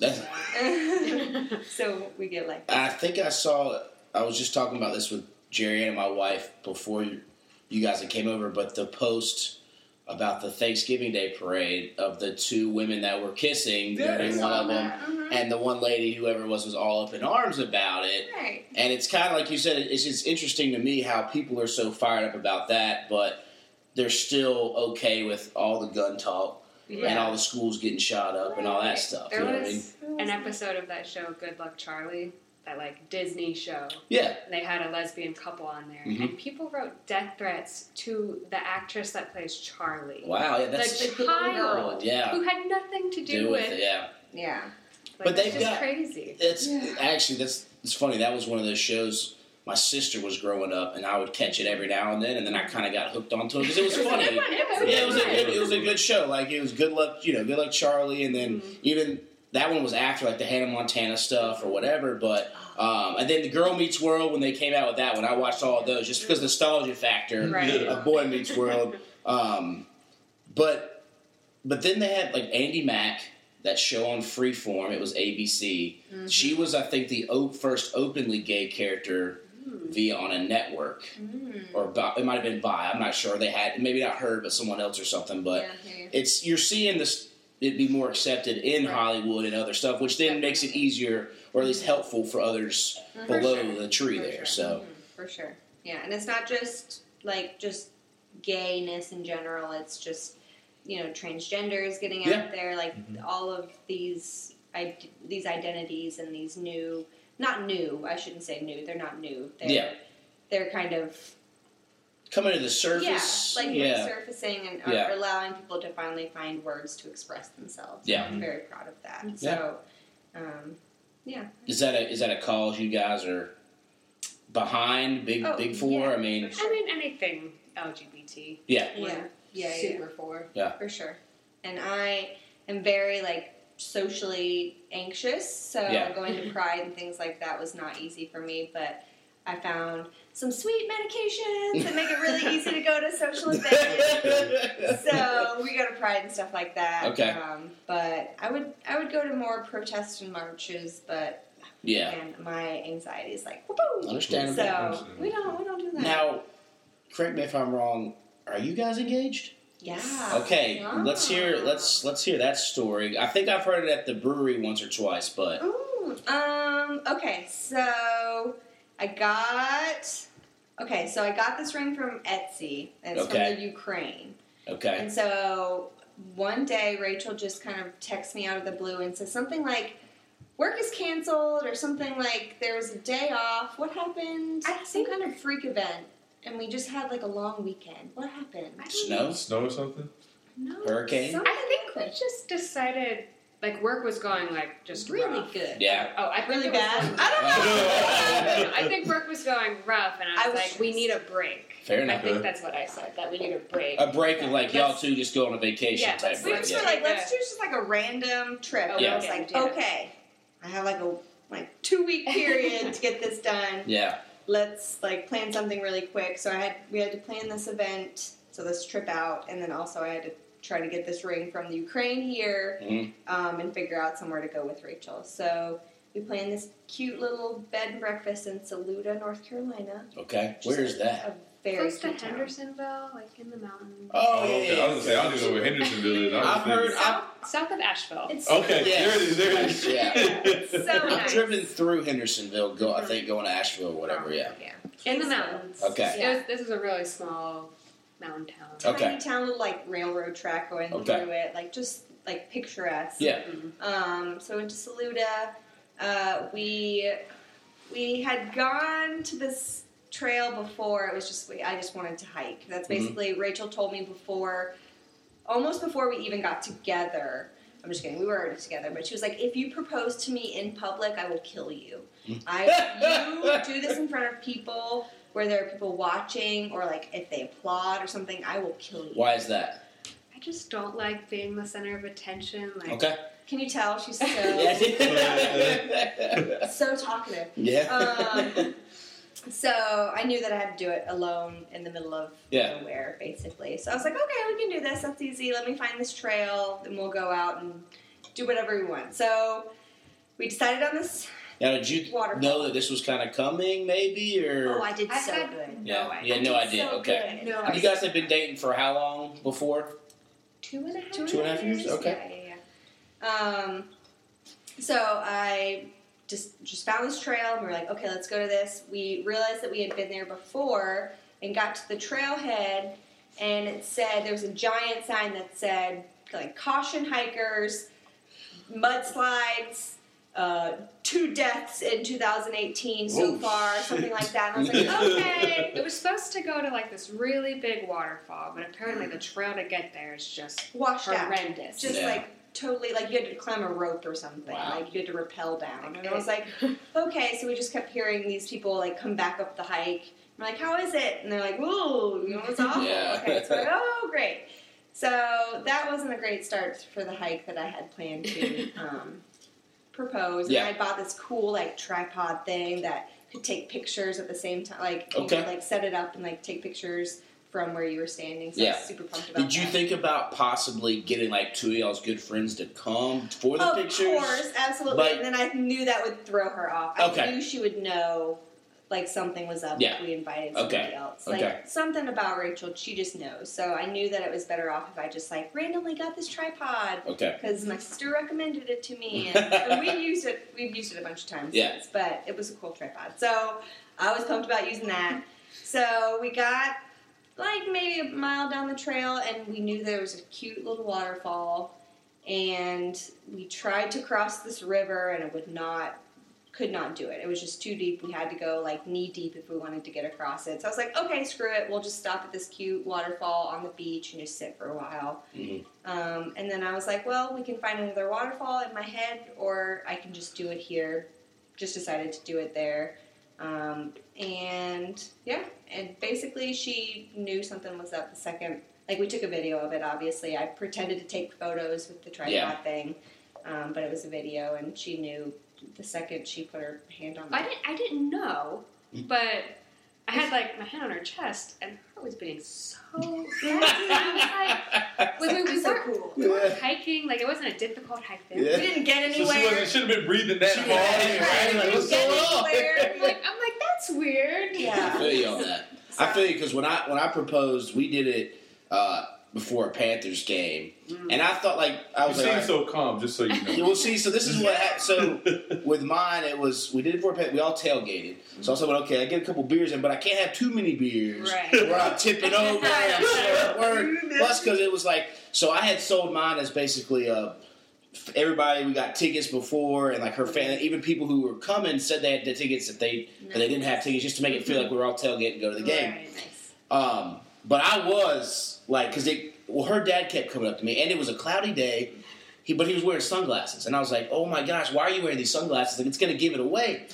so we get like I think I saw. I was just talking about this with Jerry and my wife before you, you guys came over, but the post about the Thanksgiving Day parade of the two women that were kissing Yeah, I during saw one of them, Mhm. and the one lady, whoever it was, was all up in arms about it. Right. And it's kind of like you said. It's just interesting to me how people are so fired up about that, but they're still okay with all the gun talk and all the schools getting shot up and all that stuff. There you know what I mean? was an episode of that show, Good Luck Charlie, that like Disney show. Yeah. And they had a lesbian couple on there, Mhm. and people wrote death threats to the actress that plays Charlie. Wow. Yeah. That's the child Yeah. who had nothing to do, Do with, with it. Yeah. Yeah. Like, But they've just got- crazy. It's Yeah. actually that's it's funny. That was one of those shows. My sister was growing up, and I would catch it every now and then, and then I kind of got hooked onto it because it was It was a funny. It was a yeah, it good was a good, it was a good show. Like it was good luck, you know, good luck Charlie, and then Mhm. even that one was after like the Hannah Montana stuff or whatever. But um, and then the Girl Meets World when they came out with that one, I watched all of those just because nostalgia factor Right. of Boy Meets World. [laughs] Um, but but then they had like Andy Mack that show on Freeform. It was ABC. Mm-hmm. She was, I think, the o- first openly gay character Hmm. via on a network, Mm. or bi- it might have been by. I'm not sure. They had maybe not her, but someone else or something. But yeah, yeah, it's you're seeing this It'd be more accepted in Right. Hollywood and other stuff, which then makes it easier or at least helpful for others For below sure. the tree For there. sure. So Mhm, for sure. Yeah, and it's not just like just gayness in general. It's just you know transgenders getting Yeah. out there, like all of these I, these identities and these new not new. I shouldn't say new. They're not new. They're, Yeah. They're kind of coming to the surface, yeah, like yeah, surfacing and are Yeah. allowing people to finally find words to express themselves. Yeah. I'm very proud of that. Yeah. So, um, yeah. is that a is that a cause you guys are behind? Big Oh, big for? yeah, I mean. I mean, anything LGBT. yeah, we're Yeah. Yeah, yeah, super for. Yeah for sure. And I am very like socially anxious, so Yeah. going to Pride and things like that was not easy for me. But I found some sweet medications that make it really [laughs] easy to go to social events. so we go to Pride and stuff like that. Okay. Um, but I would I would go to more protests and marches, but yeah. again, my anxiety is like whoop. Understandable. So we don't we don't do that. Now, correct me if I'm wrong. Are you guys engaged? Yeah. Okay, Ah. let's hear let's let's hear that story. I think I've heard it at the brewery once or twice, but Ooh, um, okay, so I got okay, so I got this ring from Etsy, and it's Okay. from the Ukraine. okay, And so one day Rachel just kind of texts me out of the blue and says something like, work is canceled or something like there was a day off. What happened? I Some think- kind of freak event, and we just had like a long weekend. What happened? I don't Snow, Snow or something? No. hurricane. Something I think we just decided like work was going like just really rough. good. Yeah. Oh, I think Really it was bad. I don't know. [laughs] I think work was going rough, and I I was was like, "We need a break." Fair enough. I enough. think that's what I said. That we need a break. A break of like y'all Let's- two just go on a vacation Yeah, type let's- we break. just Yeah. were like, let's do just like a random trip. And Yeah. I was like, Yeah. okay, I have like a like two week period to get this done. yeah. Let's like plan something really quick. So I had we had to plan this event, so this trip out, and then also I had to try to get this ring from the Ukraine here, Mhm. um, and figure out somewhere to go with Rachel. So we planned this cute little bed and breakfast in Saluda, North Carolina. Okay. Where is that? A very Close to town. Hendersonville, like in the mountains. Oh, yeah, okay. yeah, I was gonna say I don't even know where Hendersonville is. I I've heard. thinking- I've, South of Asheville. It's Okay, Yeah. there it is. There it is. Yeah. [laughs] It's so I've nice. driven through Hendersonville. Go, I think going to Asheville or whatever. Yeah. Yeah. in the mountains. Okay. It was- this is a really small mountain town. Okay. tiny town, little like railroad track going Okay. through it, like just like picturesque. Yeah. Um, so into Saluda, uh, we we had gone to this trail before. It was just we, I just wanted to hike. That's Mhm. basically Rachel told me before, almost before we even got together. I'm just kidding. We were already together, but she was like, "If you propose to me in public, I will kill you. I you [laughs] do this in front of people." Where there are people watching, or like if they applaud or something, I will kill you. Why is that? I just don't like being the center of attention. Like, Okay. Can you tell she's [laughs] so [laughs] so talkative? yeah. Um, so I knew that I had to do it alone in the middle of Yeah. nowhere, basically. So I was like, okay, we can do this. That's easy. Let me find this trail, and we'll go out and do whatever we want. So we decided on this. Now, did you Waterfall. know that this was kind of coming, maybe, or Oh, I did I so had good. yeah, no idea. you had no I did idea. so okay. good. No, And you guys have been dating for how long before? two and a half. Two Two and a half years? Okay. Yeah, yeah, yeah. Um, so I just just found this trail and we were like, okay, let's go to this. We realized that we had been there before and got to the trailhead and it said there was a giant sign that said like caution hikers, mudslides, uh, two deaths in 2018 so Oof. far, something like that. And I was like, [laughs] okay. It was supposed to go to like this really big waterfall, but apparently the trail to get there is just Washed out. horrendous. Just Yeah. like totally like you had to climb a rope or something. Wow. Like you had to rappel down. And I was like, okay, so we just kept hearing these people like come back up the hike. We're like, how is it? And they're like, you know, it's awful. Yeah. Okay, so like, oh, great. So that wasn't a great start for the hike that I had planned to [laughs] um, propose. Yeah. And I bought this cool like tripod thing that could take pictures at the same time. Like you Okay. could like set it up and like take pictures from where you were standing. So I Yeah. was super pumped about Did you that. think about possibly getting like two of y'all's good friends to come for the of pictures? Of course, absolutely. But- and then I knew that would throw her off. I Okay. knew she would know like something was up Yeah. if we invited Okay. somebody else. Like Okay. something about Rachel, she just knows. So I knew that it was better off if I just like randomly got this tripod Okay. because my sister recommended it to me, [laughs] and, and we used it. We've used it a bunch of times Yeah. since, but it was a cool tripod. So I was pumped about using that. So we got like maybe a mile down the trail, and we knew there was a cute little waterfall, and we tried to cross this river, and it would not. Could not do it. It was just too deep. We had to go like knee deep if we wanted to get across it. So I was like, okay, screw it. We'll just stop at this cute waterfall on the beach and just sit for a while. Mhm. Um, and then I was like, well, we can find another waterfall in my head, or I can just do it here. Just decided to do it there. Um, and yeah, and basically she knew something was up the second. Like we took a video of it. Obviously, I pretended to take photos with the tripod Yeah. thing, um, but it was a video, and she knew the second she put her hand on. I didn't. I didn't know, but I had like my hand on her chest, and her heart was beating so fast. And I like, wait, [laughs] wait, we so weren't, cool. we weren't hiking. Like it wasn't a difficult hike there. Yeah. We didn't get So she anywhere. wasn't. Should have been breathing that She hard. was, right? right? Like, Like, what's going on? I'm like, I'm like, that's weird. Yeah. I feel you on that. I feel you because when I when I proposed, we did it uh, before a Panthers game, mm. and I thought like I was seem like, so calm, just so you know. know. well, see, so this is what happened. So [laughs] with mine, it was we did it for a pet. We all tailgated. So I was like, okay, I get a couple beers in, but I can't have too many beers Right. [laughs] where I'm tipping over. [laughs] and I'm short word. Plus, because it was like, so I had sold mine as basically uh, a everybody we got tickets before, and like her family even people who were coming said they had the tickets that they but they didn't have tickets just to make it feel mm-hmm. like we were all tailgating to go to the game. Very nice. Um, but I was like, because it, well, her dad kept coming up to me, and it was a cloudy day. He, but he was wearing sunglasses, and I was like, "Oh my gosh, why are you wearing these sunglasses? Like, it's going to give it away."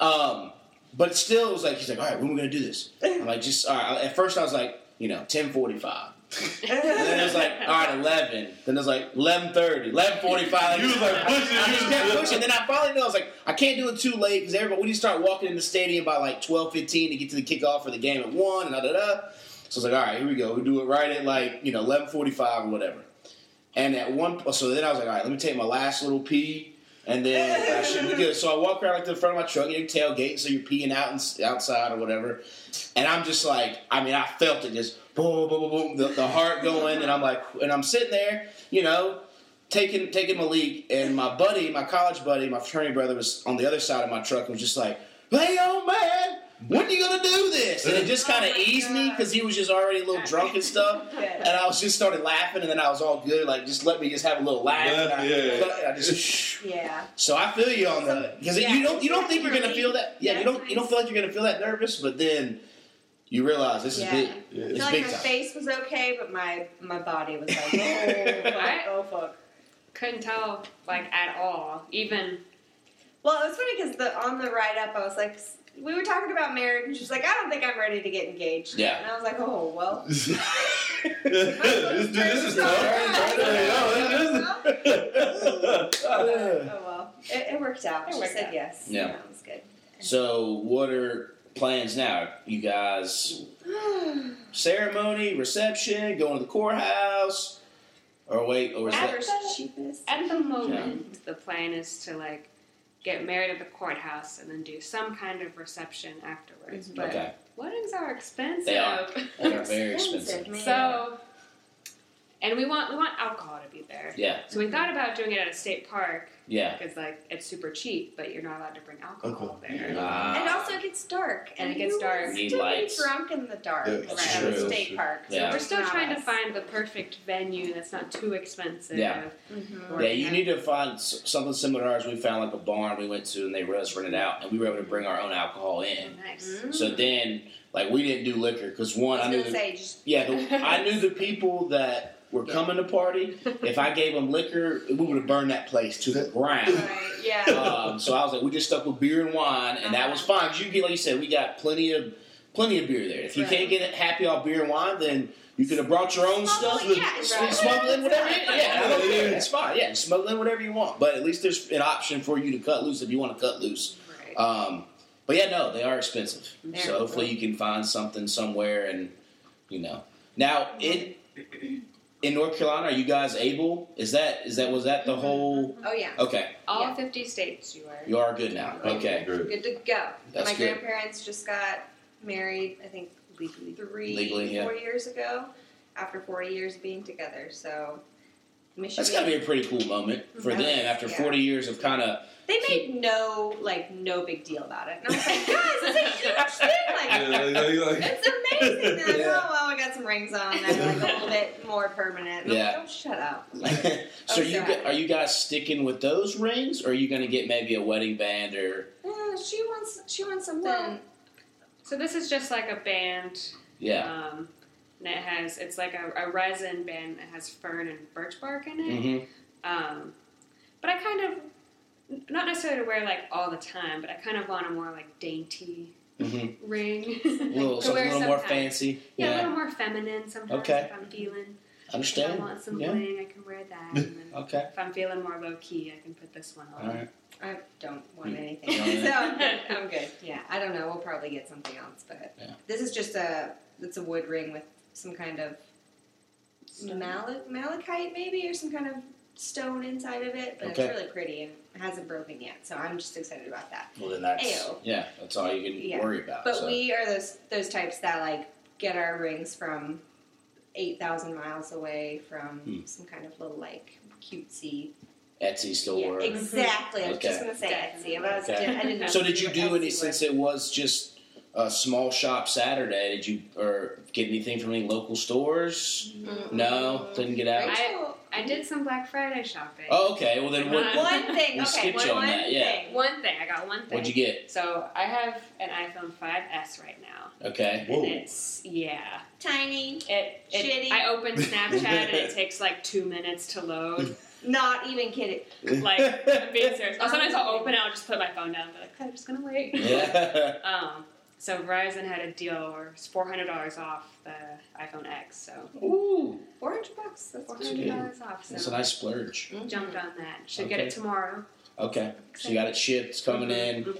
Um, but still, it was like he's like, "All right, when are we going to do this?" I'm like, "Just all right." At first, I was like, you know, ten forty five. [laughs] And then it was like, all right, 11. Then it was like 11.30, 11.45. You was like pushing, I just kept pushing. Then I finally knew, I was like, I can't do it too late because everybody, need to start walking in the stadium by like 12.15 to get to the kickoff for the game at 1 and da da da. So I was like, all right, here we go. We do it right at like, you know, 11.45 or whatever. And at one, so then I was like, all right, let me take my last little pee. And then I [laughs] should be good. So I walk around like to the front of my truck, you know, tailgate, so you're peeing out and outside or whatever. And I'm just like, I mean, I felt it just boom, boom, boom, boom, the, the heart going, and I'm like, and I'm sitting there, you know, taking taking my leak, and my buddy, my college buddy, my fraternity brother was on the other side of my truck and was just like, "Hey, old man, when you gonna do this?" And it just kind of Oh my eased me because he was just already a little drunk and stuff. Good. And I was just started laughing, and then I was all good. Like, just let me just have a little laugh. and I, Yeah. I just. Yeah. So I feel you on the because Yeah, you don't you don't think you're gonna feel that yeah you don't you don't feel like you're gonna feel that nervous but then you realize this Yeah. is big I it's feel like big my time face was okay, but my my body was like, [laughs] oh fuck, I- oh fuck. Couldn't tell like at all. Even Well, it was funny because the on the ride up, I was like, we were talking about marriage, and she's like, I don't think I'm ready to get engaged. Yeah. And I was like, oh well. [laughs] this, this, this is tough. [laughs] [laughs] oh well, it, it worked out. It she worked said out. yes. Yeah. that was good. so what are plans now you guys [sighs] ceremony reception going to the courthouse or wait or is that Average cheapest. at the moment, the plan is to like get married at the courthouse and then do some kind of reception afterwards. Mhm. But okay weddings are expensive. They are. [laughs] they are very Expensive, expensive man. So, and we want we want alcohol to be there. yeah So we thought about doing it at a state park yeah because like it's super cheap, but you're not allowed to bring alcohol Okay. there. And also, it gets dark, And and, it gets dark. wants Need to lights. be drunk in the dark Yeah, right, that's at a state park. So Yeah. We're still not trying to find the perfect venue that's not too expensive. Yeah. Mhm. yeah you need to find something similar to ours we found like a barn we went to and they let us rent it out and we were able to bring our own alcohol in Nice. Mm. so then like we didn't do liquor because one I I knew the, say, just Yeah, the, I knew the [laughs] people that were coming to party. [laughs] If I gave them liquor, we would have burned that place to the ground. right, yeah. Um, so I was like, we just stuck with beer and wine, and that was fine. you get, like you said, we got plenty of plenty of beer there. If you Right. can't get it happy off beer and wine, then you could have brought your own Smuggle stuff. it, yeah, S- right. Smuggle in whatever. You, yeah, I don't Yeah. care. It's fine. Yeah, smuggle in whatever you want. But at least there's an option for you to cut loose if you want to cut loose. Right. Um, but yeah, no, they are expensive. They're so hopefully you can find something somewhere, and you know. Now in [clears throat] in North Carolina, are you guys able? Is that is that was that the mm-hmm. whole? oh yeah. Okay, All yeah. 50 states you are. you are good now. Okay, Good. Good to go. That's My good. grandparents just got married, I think, Legally. three, Legally, yeah. four years ago, after 40 years being together. So, Michigan. that's got to be a pretty cool moment for mm-hmm. them after yeah. 40 years of kind of. They made no like no big deal about it, and I was like, [laughs] guys, it's a huge thing. Like, Yeah, like, like, like, it's amazing. They're like, Yeah. oh well, we got some rings on. They're like a [laughs] little bit more permanent. And I'm Yeah. like, oh, shut up. Like, [laughs] so Oh, you sorry. are you guys sticking with those rings, or are you going to get maybe a wedding band or eh, she wants she wants something. Well, So this is just like a band. yeah? Um, and it has, it's like a, a resin band that has fern and birch bark in it. hmm Um, but I kind of, not necessarily to wear like all the time, but I kind of want a more like dainty hmm ring. [laughs] [laughs] A little, To something a wear little more fancy. Yeah, a little more feminine sometimes. Okay. If I'm feeling, if I understand. want some Yeah. bling, I can wear that. And then [laughs] Okay, if I'm feeling more low key, I can put this one on. all right. I don't want You- anything, you don't so I'm good. I'm good. Yeah, I don't know. We'll probably get something else, but Yeah. this is just a it's a wood ring with some kind of mal- malachite maybe or some kind of stone inside of it, but Okay. it's really pretty and it hasn't broken yet. So I'm just excited about that. Well, then that's Ayo. yeah. That's all you can Yeah. worry about. But so. we are those those types that like get our rings from eight thousand miles away from Hmm. some kind of little like cutesy. Etsy store. Yeah, exactly. I was just gonna say Etsy. I, was, Okay. I didn't know So did you do any Etsy since was. it was just a small shop Saturday? Did you or get anything from any local stores? Mm-mm. No, didn't get out. I I did some Black Friday shopping. Oh, okay. Well, then what? One One thing. We Okay. skipped you One, on that, yeah. One thing, I got one thing. What'd you get? So I have an iPhone 5S right now. Okay. Whoa. And it's yeah. Tiny. It, it Shitty. I open Snapchat and it [laughs] takes like two minutes to load. Not even kidding. Like I'm being serious. Or sometimes I'll open it, I'll just put my phone down and be like, I'm just gonna wait. yeah. [laughs] Um, so Verizon had a deal where it's four hundred dollars off the iPhone X. So Ooh, Four hundred bucks. That's four good. hundred dollars off. that's a nice splurge. jumped on that. Should get it tomorrow. Okay, so you got it shipped. It's coming in. Mhm.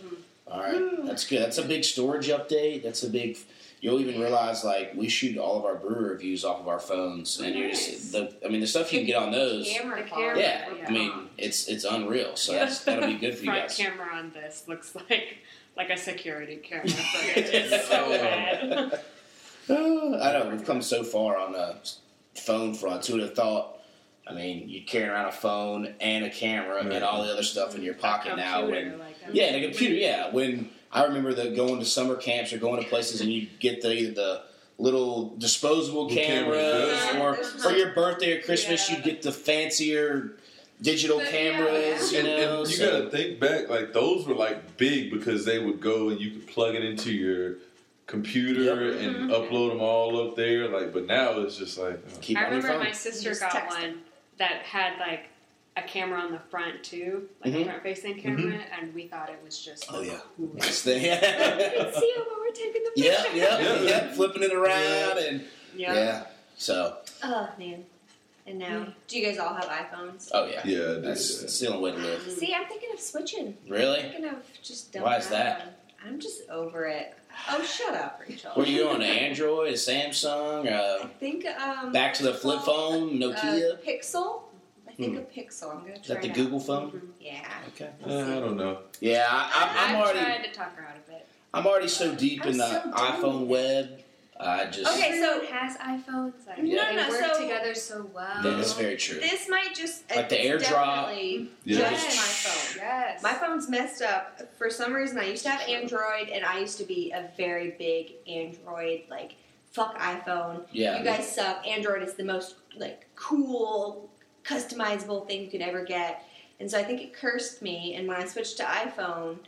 All right, that's good. That's a big storage update. That's a big. You'll even realize like we shoot all of our brewer reviews off of our phones, and you're just the. I mean, the stuff you can get on those. Camera The quality. Yeah, Yeah. I mean it's it's unreal. So [laughs] that's, that'll be good for you Front guys. camera on this looks [laughs] like like a security camera [laughs] footage. It's so bad. Uh, I know we've come so far on the phone front. Who would have thought? I mean, you're carrying around a phone and a camera and all the other stuff in your pocket now. Computer, When like, yeah, the computer. Yeah, when I remember the going to summer camps or going to places and you get the the little disposable camera, cameras yeah. or for your birthday or Christmas Yeah. you'd get the fancier digital The- yeah, cameras. yeah. You And, know, and you so- gotta think back, like those were like big because they would go and you could plug it into your computer Yep. and Mhm. upload them all up there. Like, but now it's just like, oh. keep I on your remember phone. my sister Just got text one that had like a camera on the front too, like Mhm. a front facing camera, and we thought it was just Oh, yeah. coolest. Nice thing. You can see it while we're taking the yeah, picture. yeah, Yeah. yeah, flipping it around and Yeah. yeah. So, Oh man. And now, do you guys all have iPhones? oh yeah, yeah, that's, yeah. that's the only way to live. See, I'm thinking of switching. I'm Really? thinking of just don't. Why is have that? one. I'm just over it. Oh, shut up, Rachel. What are you on? Android, Samsung, I uh, think um. back to the flip Pixel, phone, Nokia. Uh, Pixel. I think Hmm. a Pixel. I'm gonna try Is that the it out. Google phone? Mhm. Yeah. Okay. Uh, I don't know. Yeah, I, I, I'm I've already tried to talk her out of it. I'm already so deep I'm in the so done iPhone web. I just Okay, so- Everyone has iPhones. Like, No, they work so- together so well. that is very true. This might just uh, Like the it's AirDrop. Definitely Yeah. just my phone. Yes. My phone's messed up. For some reason, I used to have Android, and I used to be a very big Android, like, fuck iPhone. Yeah. You guys suck. Android is the most, like, cool, customizable thing you could ever get. And so I think it cursed me, and when I switched to iPhone,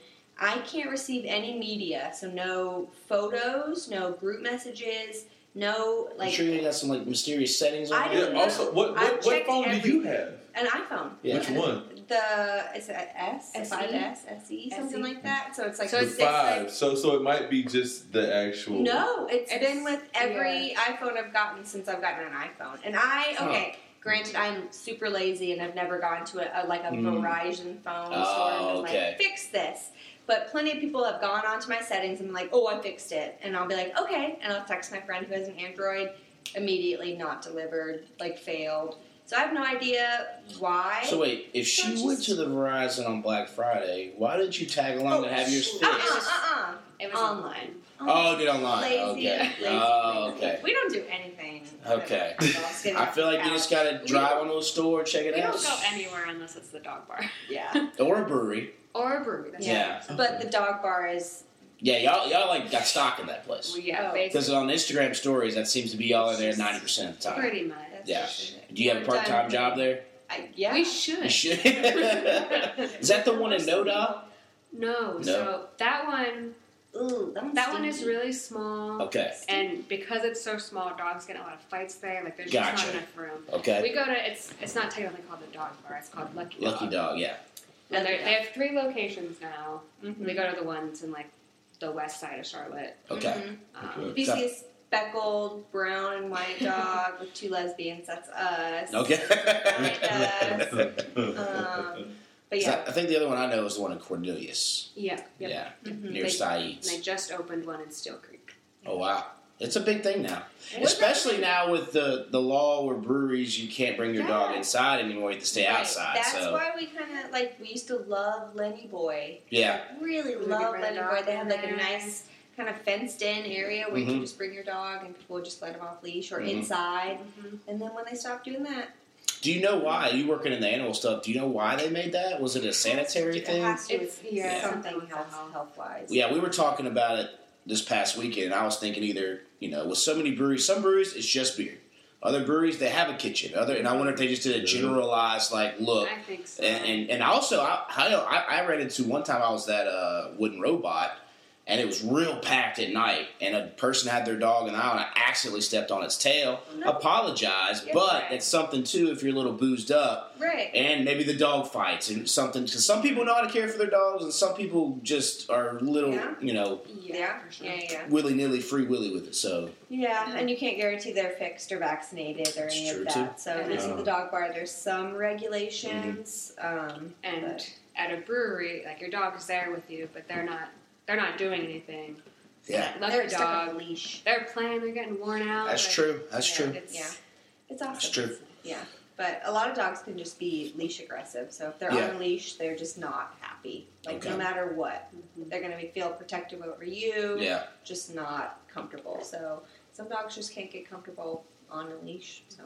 I can't receive any media. So no photos, no group messages, no, I'm like, sure you got some like mysterious settings on I there. don't Yeah. Also, what I've what, what checked phone do you everything. have? an iPhone. Yeah. Which one? The is it a S, a SE? 5S, SE, something SE. like that. So it's like So The it's- it's five. like- so so it might be just the actual. no, it's It's- been with every iPhone I've gotten since I've gotten an iPhone. And I Huh. okay, granted I'm super lazy and I've never gone to a, a like a Mm. Verizon phone Oh, store and been okay. like fix this. But plenty of people have gone onto my settings and been like, oh, I fixed it, and I'll be like, okay, and I'll text my friend who has an Android, immediately not delivered, like failed. So I have no idea why. So wait, if So she it's went to the Verizon on Black Friday, why didn't you tag along to have yours shoot. fixed? uh uh uh It was Online. online. Oh, did online? Lazy, okay. lazy, oh, okay. We don't do anything. Okay. [laughs] I feel like you just gotta drive don't- onto a store, check it We out, We don't go anywhere unless it's the dog bar Yeah. or a brewery. Or a brewery. That's Yeah. But the dog bar is Yeah, y'all y'all like got stock in that place Well, yeah, Oh. because on Instagram stories that seems to be y'all are there ninety percent of the time. pretty much. Yeah. just. Do you have a part time job there? I, yeah. We should. You should. [laughs] Is that the one in Noda? No, No. so that one, Ooh, that, that one is really small. Okay. And because it's so small, dogs get a lot of fights there. Like there's Gotcha. just not enough room. Okay. We go to it's it's not technically called the dog bar. It's called Lucky Dog. Lucky dog. Yeah. And they're- they have three locations now. Mhm. We go to the ones in like the west side of Charlotte. Okay. Mhm. Um, Okay. If you see a speckled brown and white [laughs] dog with two lesbians, that's us. Okay. [laughs] Um, but 'Cause yeah. I, I think the other one I know is the one in Cornelius. Yeah. Yep. Yeah. Mhm. Near They- Saeed's. And they just opened one in Steel Creek. Oh wow, it's a big thing now, What about- especially now with the the law where breweries you can't bring your dog inside anymore. You have to stay Right. outside. That's so why we kind of like we used to love Lenny Boy. yeah, Really We love Lenny Boy. They have like a nice kind of fenced in area where you Mhm. can just bring your dog and people would just let him off leash or Mhm. inside. Mm-hmm. And then when they stopped doing that, do you know why? You working in the animal stuff? Do you know why they made that? Was it a sanitary it thing? has to It's- yeah, something something health health. health wise. Yeah, we were talking about it this past weekend. I was thinking either you know with so many breweries, some breweries it's just beer. Other breweries they have a kitchen. Other, and I wonder if they just did a mm-hmm. generalized like look. I think so. And and, and also, I, I I ran into one time I was at a Wooden Robot, and it was real packed at night, and a person had their dog in the aisle, and I accidentally stepped on its tail. No. Apologize, Yeah. but it's something too if you're a little boozed up, Right. and maybe the dog fights and something. Because some people know how to care for their dogs, and some people just are little, Yeah. you know, Yeah. for sure. Yeah. Yeah. willy nilly, free willy with it. So Yeah, and you can't guarantee they're fixed or vaccinated or That's any true, of that. So at least at the dog bar, there's some regulations. Um, And but- at a brewery, like your dog is there with you, but they're not they're not doing anything. yeah, Love they're your stuck on dog. a leash. They're playing. They're getting worn out. that's like, true. That's yeah, true. It's, Yeah. It's awesome. That's true. Yeah, but a lot of dogs can just be leash aggressive. So if they're Yeah. on a leash, they're just not happy. Like Okay. no matter what, Mhm. they're gonna feel protective over you. Yeah, Just not comfortable. So some dogs just can't get comfortable on a leash. So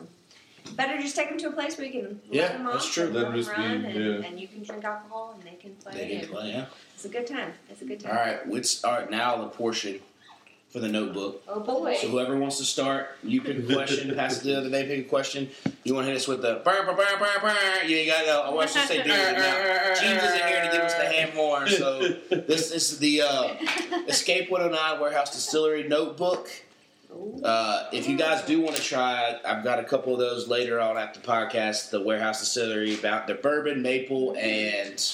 better just take them to a place where you can Yeah, let them off, that's true. and Let let them them just be- run, and, yeah. and you can drink alcohol and they can play. they can and play. Yeah. It's a good time. It's a good All time. right, what's all right now the portion for the notebook. Oh boy. So whoever wants to start, you pick a question. Pass it the other day. Pick a question. You want to hit us with the burr, burr, burr, burr, burr. You ain't got to. I want you to say David now. James isn't here to give us the hand more. So this, this is the uh, [laughs] Escape 109 Warehouse Distillery notebook. Uh, if you guys do want to try, I've got a couple of those later on at the podcast. The Warehouse Distillery about their bourbon, maple, and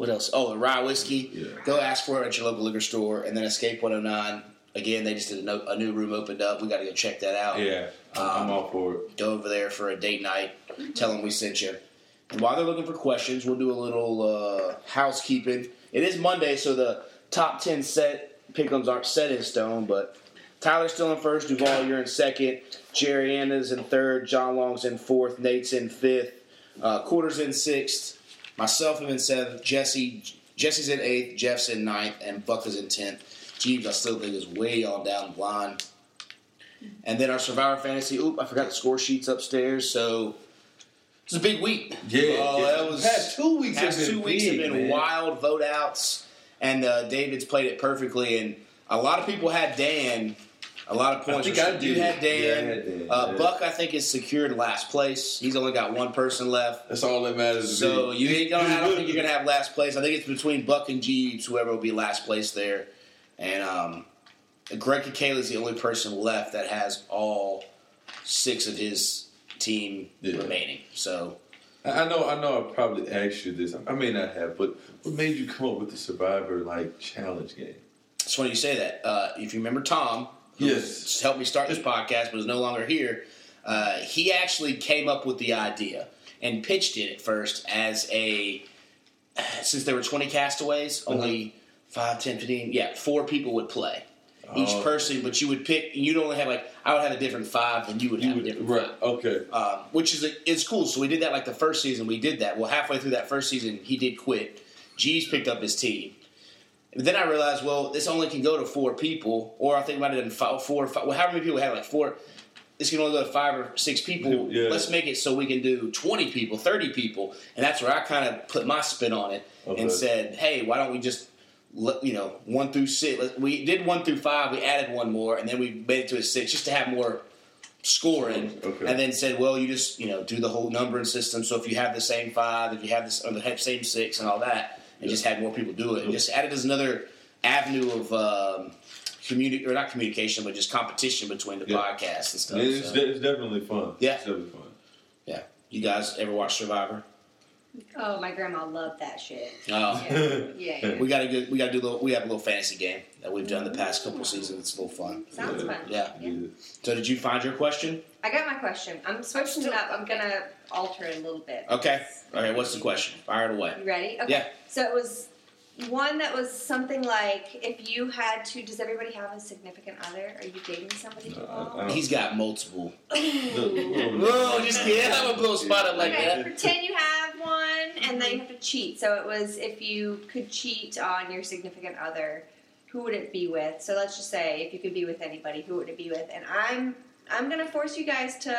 what else? Oh, the rye whiskey. Yeah. Go ask for it at your local liquor store. And then Escape 109. Again, they just did a, no, a new room opened up. We got to go check that out. Yeah, I'm Um, all for it. Go over there for a date night. Tell them we sent you. And while they're looking for questions, we'll do a little uh, housekeeping. It is Monday, so the top 10 set pickums aren't set in stone, but Tyler's still in first. Duvall, you're in second. Jerriana's in third. John Long's in fourth. Nate's in fifth. Uh, Quarter's in sixth. Myself am in seventh. Jesse Jesse's in eighth. Jeff's in ninth. And Buck is in tenth. Jeeves, I still think, is way on down the line. And then our Survivor Fantasy. Oop, I forgot the score sheets upstairs. So it's a big week. Yeah, Oh, yeah. that was past two weeks. past have been two weeks big, have been man. wild vote outs, and uh, David's played it perfectly. And a lot of people had Dan. A lot of points. I points. think were- I You did. had Dan. Yeah, I had Dan, Uh, yeah. Buck, I think, is secured last place. He's only got one person left. That's all that matters. So me. you ain't gonna. I don't think you're gonna have last place. I think it's between Buck and Jeeves, whoever will be last place there. And um, Greg Kakela is the only person left that has all six of his team Yeah. remaining. So I I know, I know. I probably asked you this. I may not have, but what made you come up with the Survivor like challenge game? it's funny you say that. Uh, if you remember Tom, who Yes. helped me start this podcast, but is no longer here. Uh, he actually came up with the idea and pitched it at first as a since there were 20 castaways, Uh-huh. only five, ten, fifteen, yeah, four people would play. Each Oh. person, but you would pick. You'd only have like I would have a different five, and you would have a different right? five. Okay. Um, which is it's cool. So we did that like the first season. We did that. Well, halfway through that first season, he did quit. G's picked up his team. Then I realized, well, this only can go to four people, or I think it might have been five, four, five, well, however many people we had, like four. This can only go to five or six people. [laughs] Yeah. Let's make it so we can do twenty people, thirty people, and that's where I kind of put my spin on it Okay. and said, hey, why don't we just, you know, one through six? We did one through five. We added one more, and then we made it to a six just to have more scoring Okay. and then said, well, you just you know do the whole numbering system. So if you have the same five, if you have this or the same six and all that, and just had more people do it, and just added as another avenue of um, communi- or not communication, but just competition between the Yeah. podcasts and stuff. It's, so. de- it's definitely fun. Yeah. It's definitely fun. yeah, you guys ever watch Survivor? Oh, my grandma loved that shit. Oh. Yeah, [laughs] yeah. yeah. We got a good. We got to do a little. We have a little fantasy game that we've done the past couple seasons. It's a little fun. Sounds Yeah. fun. Yeah. Yeah. So did you find your question? I got my question. I'm switching it up. I'm gonna alter it a little bit. Okay. Okay. What's the question? Fire it away. You ready? Okay. Yeah. So it was one that was something like if you had to. Does everybody have a significant other? Are you dating somebody? No, Jamal? I- I don't- He's got multiple. Whoa, [laughs] Whoa, just kidding. I'm gonna blow a spot up like okay, that. pretend you have one, and then you have to cheat. So it was if you could cheat on your significant other, who would it be with? So let's just say if you could be with anybody, who would it be with? And I'm I'm gonna force you guys to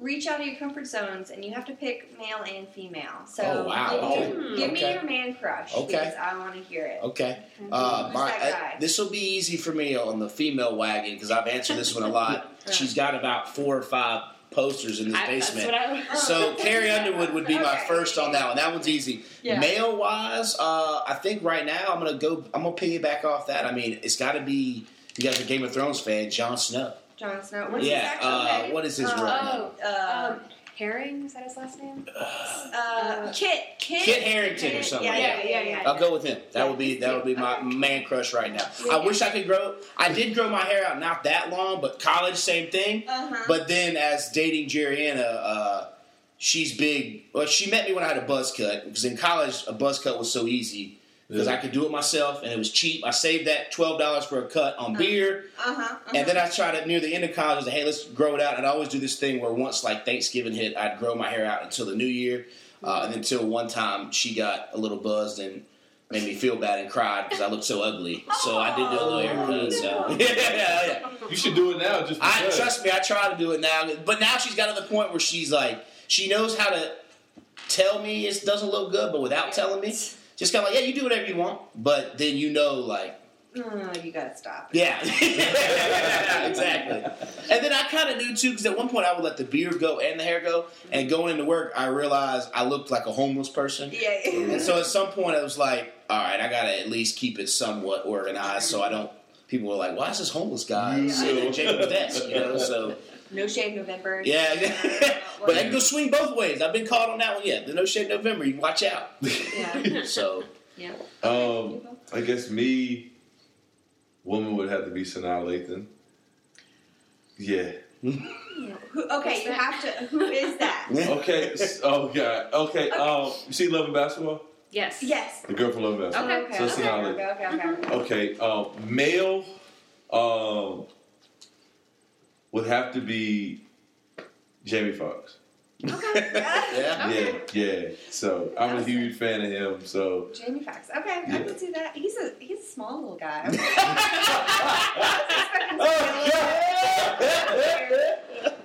reach out of your comfort zones, and you have to pick male and female. So Oh, wow. give, Okay. me, give me your man crush Okay. because I want to hear it. Okay. Uh, my, that this will be easy for me on the female wagon because I've answered this one a lot. [laughs] She's got about four or five posters in this I, that's basement. what I So Carrie Underwood would be my first on that one. That one's easy. Yeah. Male wise, uh, I think right now I'm gonna go. I'm gonna piggyback off that. I mean, it's got to be. You guys are Game of Thrones fan, Jon Snow. Jon Snow. What's yeah. his actual uh, name? what is his Uh, real name? Oh, Uh, um, Herring is that his last name? uh, Kit. Kit. Kit Harington or something Yeah, like yeah, yeah, yeah. I'll go with him. That would be that would be my man crush right now. I wish I could grow. I did grow my hair out not that long, but college same thing. Uh-huh. But then as dating Jerriana, uh, she's big. Well, she met me when I had a buzz cut because in college a buzz cut was so easy because I could do it myself and it was cheap. I saved that twelve dollars for a cut on beer, uh-huh, uh-huh. and then I tried it near the end of college. I was like, hey, let's grow it out. And I always do this thing where once like Thanksgiving hit, I'd grow my hair out until the new year, uh, and until one time she got a little buzzed and. Made me feel bad and cried because I looked so ugly. So I did do a little haircut. So [laughs] yeah, yeah, yeah. You should do it now. Just I because. trust me, I try to do it now, but now she's got to the point where she's like, she knows how to tell me it doesn't look good, but without telling me, just kind of like, yeah, you do whatever you want, but then you know, like, Oh, you gotta stop. yeah, [laughs] exactly. And then I kind of knew too, because at one point I would let the beard go and the hair go, and going into work, I realized I looked like a homeless person. Yeah. And so at some point I was like, all right, I gotta at least keep it somewhat organized, so I don't. People were like, "Why is this homeless guy You sitting will. at Jacob's desk?" You know, so no shave November. yeah, [laughs] but I can go swing both ways. I've been caught on that one yet. The no shade November. You watch out. Yeah. [laughs] So Yeah. Um, I guess me, woman would have to be Sanaa Lathan. Yeah. Who, okay, you have to. Who is that? [laughs] Okay. oh God. Okay. Um, you see Love and Basketball? Yes. Yes. The girl from Love and Basketball. Okay. Okay. So okay, okay, okay, okay, okay. Okay. Um, male, um, would have to be Jamie Foxx. Okay. yeah. [laughs] Okay. Yeah. Yeah. So I'm a huge fan of him. So. Jamie Foxx. Okay, I Yeah. can see that. He's a he's a small little guy. [laughs] [laughs]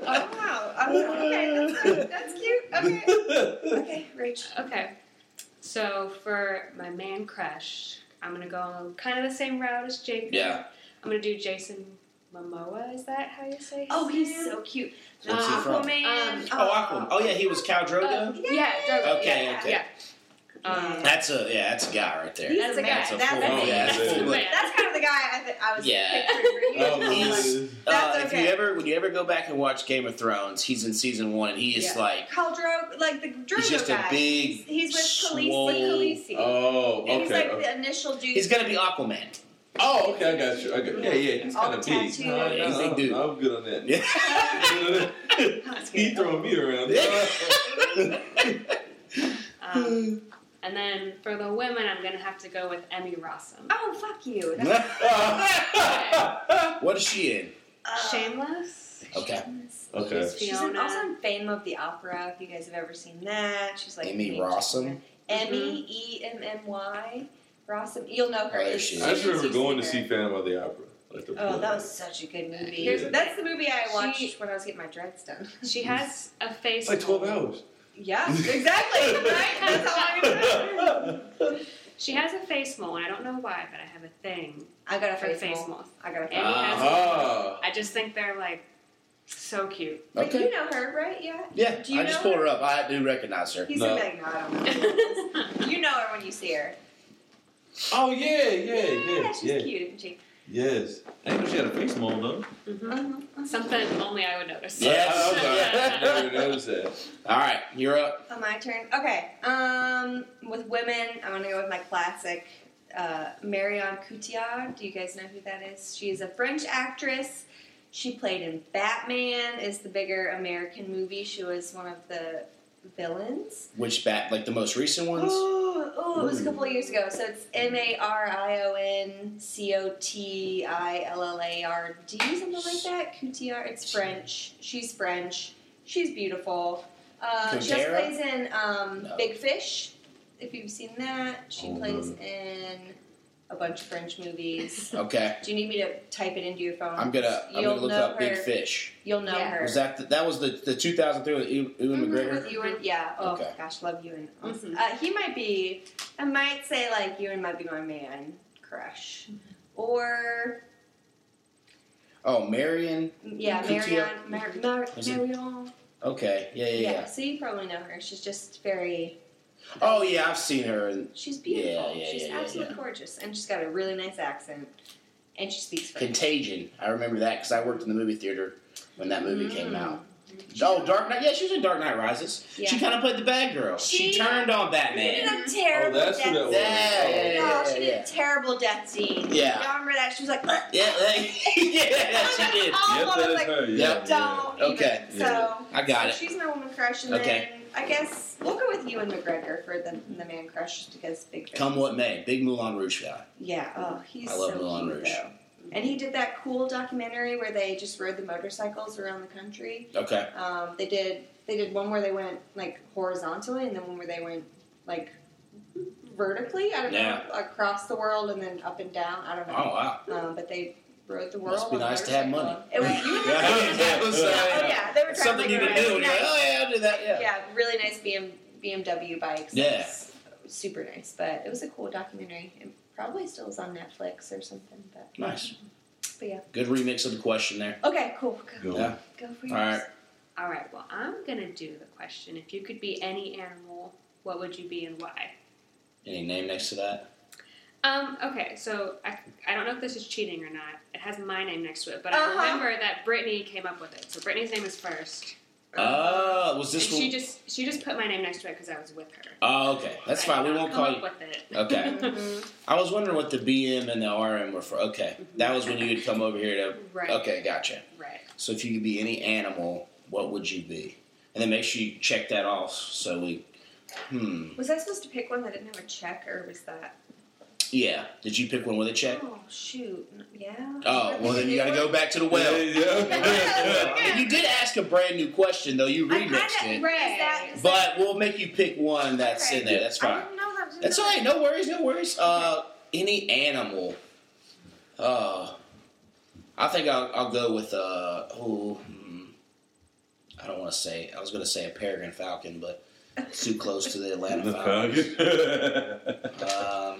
oh wow. Oh, okay, that's, cute. that's cute. Okay. Okay, Rach. Okay. So for my man crush, I'm gonna go kind of the same route as Jacob. Yeah. I'm gonna do Jason Momoa. Is that how you say? His Oh, he's name? so cute. What's he from? Aquaman. Um, Oh, Aquaman. Oh yeah, he was Khal Drogo. Uh, yeah, Drogo. Okay, yeah, okay. Yeah. Um, That's a yeah, that's a guy right there. That's a a guy. guy. That's, That's a that's, full- that's, yeah, that's that's full full- man. that's kind of the guy I, th- I was Yeah. picturing for you. [laughs] Oh, He's- man. Uh, That's If you ever when you ever go back and watch Game of Thrones, he's in season one, and he is Yeah. like Khal Drogo, like the Drogo He's just a big, He's, he's with Khaleesi. swole- With Khaleesi. Oh, And he's okay. like the initial dude. he's gonna be Aquaman. Oh, okay, I got you. I got, yeah, yeah, he's All kind of the big. tattoos. No, Yeah, he's a no, dude. I'm good on that. Yeah. That's [laughs] he throwing me around. [laughs] um, and then for the women, I'm gonna have to go with Emmy Rossum. Oh fuck you. [laughs] That's, what is she in? uh, Shameless. Okay. okay. She's She's in, also in Fame of the Opera. If you guys have ever seen that, she's like Emmy main Rossum? chick. Emmy E M M Y Rossum. You'll know her. Oh, there she is. I just remember going to see her. Phantom of the Opera. Like the Oh, that was such a good movie. Here's the That's the movie I watched She- when I was getting my dreads done. [laughs] She has a face. It's like 12 mold. hours. Yeah, [laughs] exactly. right? That's how long it was. She has a face mole, and I don't know why, but I have a thing I got a for face, face mole. moles. I got a face mole. has. Ah. I just think they're like so cute. But Okay. you know her, right? Yeah. Yeah, Do you I just know pulled her her? up. I do recognize her. He's No. gonna like, no, I don't know. you know her when you see her. Oh, yeah, yeah, yeah, yeah. she's yeah. cute, isn't she? Yes. I didn't know she had a face mold, though. Mhm. Uh-huh. Something only I would notice. Yes. [laughs] I, I was like, I never noticed that. All right, you're up. Oh, my turn. Okay. Um, with women, I'm gonna go with my classic, uh, Marion Cotillard. Do you guys know who that is? She is a French actress. She played in Batman. Is the bigger American movie. She was one of the villains. Which bat? Like the most recent ones? [gasps] Oh, oh, it was a couple of years ago. So it's M A R I O N C O T I L L A R D, something like that. Cotillard. It's French. She's French. She's beautiful. Uh, she also plays in um, No. Big Fish. If you've seen that, she Oh, plays in a bunch of French movies. [laughs] Okay. Do you need me to type it into your phone? I'm gonna I'm You'll gonna look know up Big her. Fish. You'll know Yeah. her. Was that the, that was the the 2003 with Ewan Ewan Mhm, McGregor? With Ewan, yeah. Oh Okay. gosh, love Ewan. Mhm. Uh, he might be. I might say like you Ewan might be my man crush, or Oh, Marion. yeah, Cotillard. Marion. Mar- Mar- Was it- Marion. Okay. Yeah, yeah, Yeah, yeah. so you probably know her. She's just very. Oh yeah, I've seen her. And She's beautiful. Yeah, yeah, she's yeah, yeah, absolutely yeah. gorgeous, and she's got a really nice accent, and she speaks French. Contagion. I remember that because I worked in the movie theater when that movie came Mm. out. Oh, Dark Knight. Yeah, she was in Dark Knight Rises. Yeah. She kind of played the bad girl. She, She- turned on She Batman. did a terrible Oh, that's death who that was. scene. Yeah, yeah, yeah, No, yeah, she did yeah. a terrible death scene. Yeah. Y'all remember that? She was like, Yeah, like, [laughs] yeah, she [laughs] did. Oh, Yep, I that was is like, her. Yeah, Yep. don't. Yeah. Even. Okay. So Yeah. I got so it. She's my woman crush, and Okay. then I guess we'll go with Ewan McGregor for the the man crush because big. Fish. Come what may, big Moulin Rouge guy. Yeah. Oh, he's I love so Moulin cute Rouge. though. And he did that cool documentary where they just rode the motorcycles around the country. Okay. Um, they did they did one where they went like horizontally, and then one where they went like vertically. I don't Yeah. know across the world and then up and down. I don't know. Oh wow. Um, but they rode the world. Must be nice to have money. It was you. [laughs] Yeah, that was, uh, oh yeah, they were Something you traveling can do. around. And you're like, Nice. oh yeah, I'll do that. Yeah. yeah, really nice BM, BMW bikes. Yeah. It was super nice. But it was a cool documentary. It probably still is on Netflix or something. But Nice. But yeah. Good remix of the question there. Okay, cool. Go, Go. Yeah. go for All yours. right. All right. Well, I'm gonna do the question. If you could be any animal, what would you be and why? Any name next to that? Um, okay, so I, I don't know if this is cheating or not. It has my name next to it, but Uh-huh. I remember that Brittany came up with it. So Brittany's name is first. Oh, was and this she one? just she just put my name next to it because I was with her. Oh, okay. That's I fine. We did won't not call come you. with it. Okay. [laughs] Mhm. I was wondering what the BM and the RM were for. Okay. That was when you would come over here to. Right. Okay, gotcha. Right. So if you could be any animal, what would you be? And then make sure you check that off so we. Hmm. Was I supposed to pick one that didn't have a check, or was that? Yeah. Did you pick one with a check? Oh shoot! Yeah. Oh, well then you got to go back to the well. Yeah, And [laughs] you did ask a brand new question though. You I remixed kinda- it, Right. Is that, is but we'll make you pick one that's in there. That's I fine. didn't know that was That's there. all right. No worries. No worries. Uh, any animal. Uh, I think I'll, I'll go with uh. Oh. I don't want to say. I was going to say a peregrine falcon, but it's too close to the Atlanta Falcons. [laughs] Um,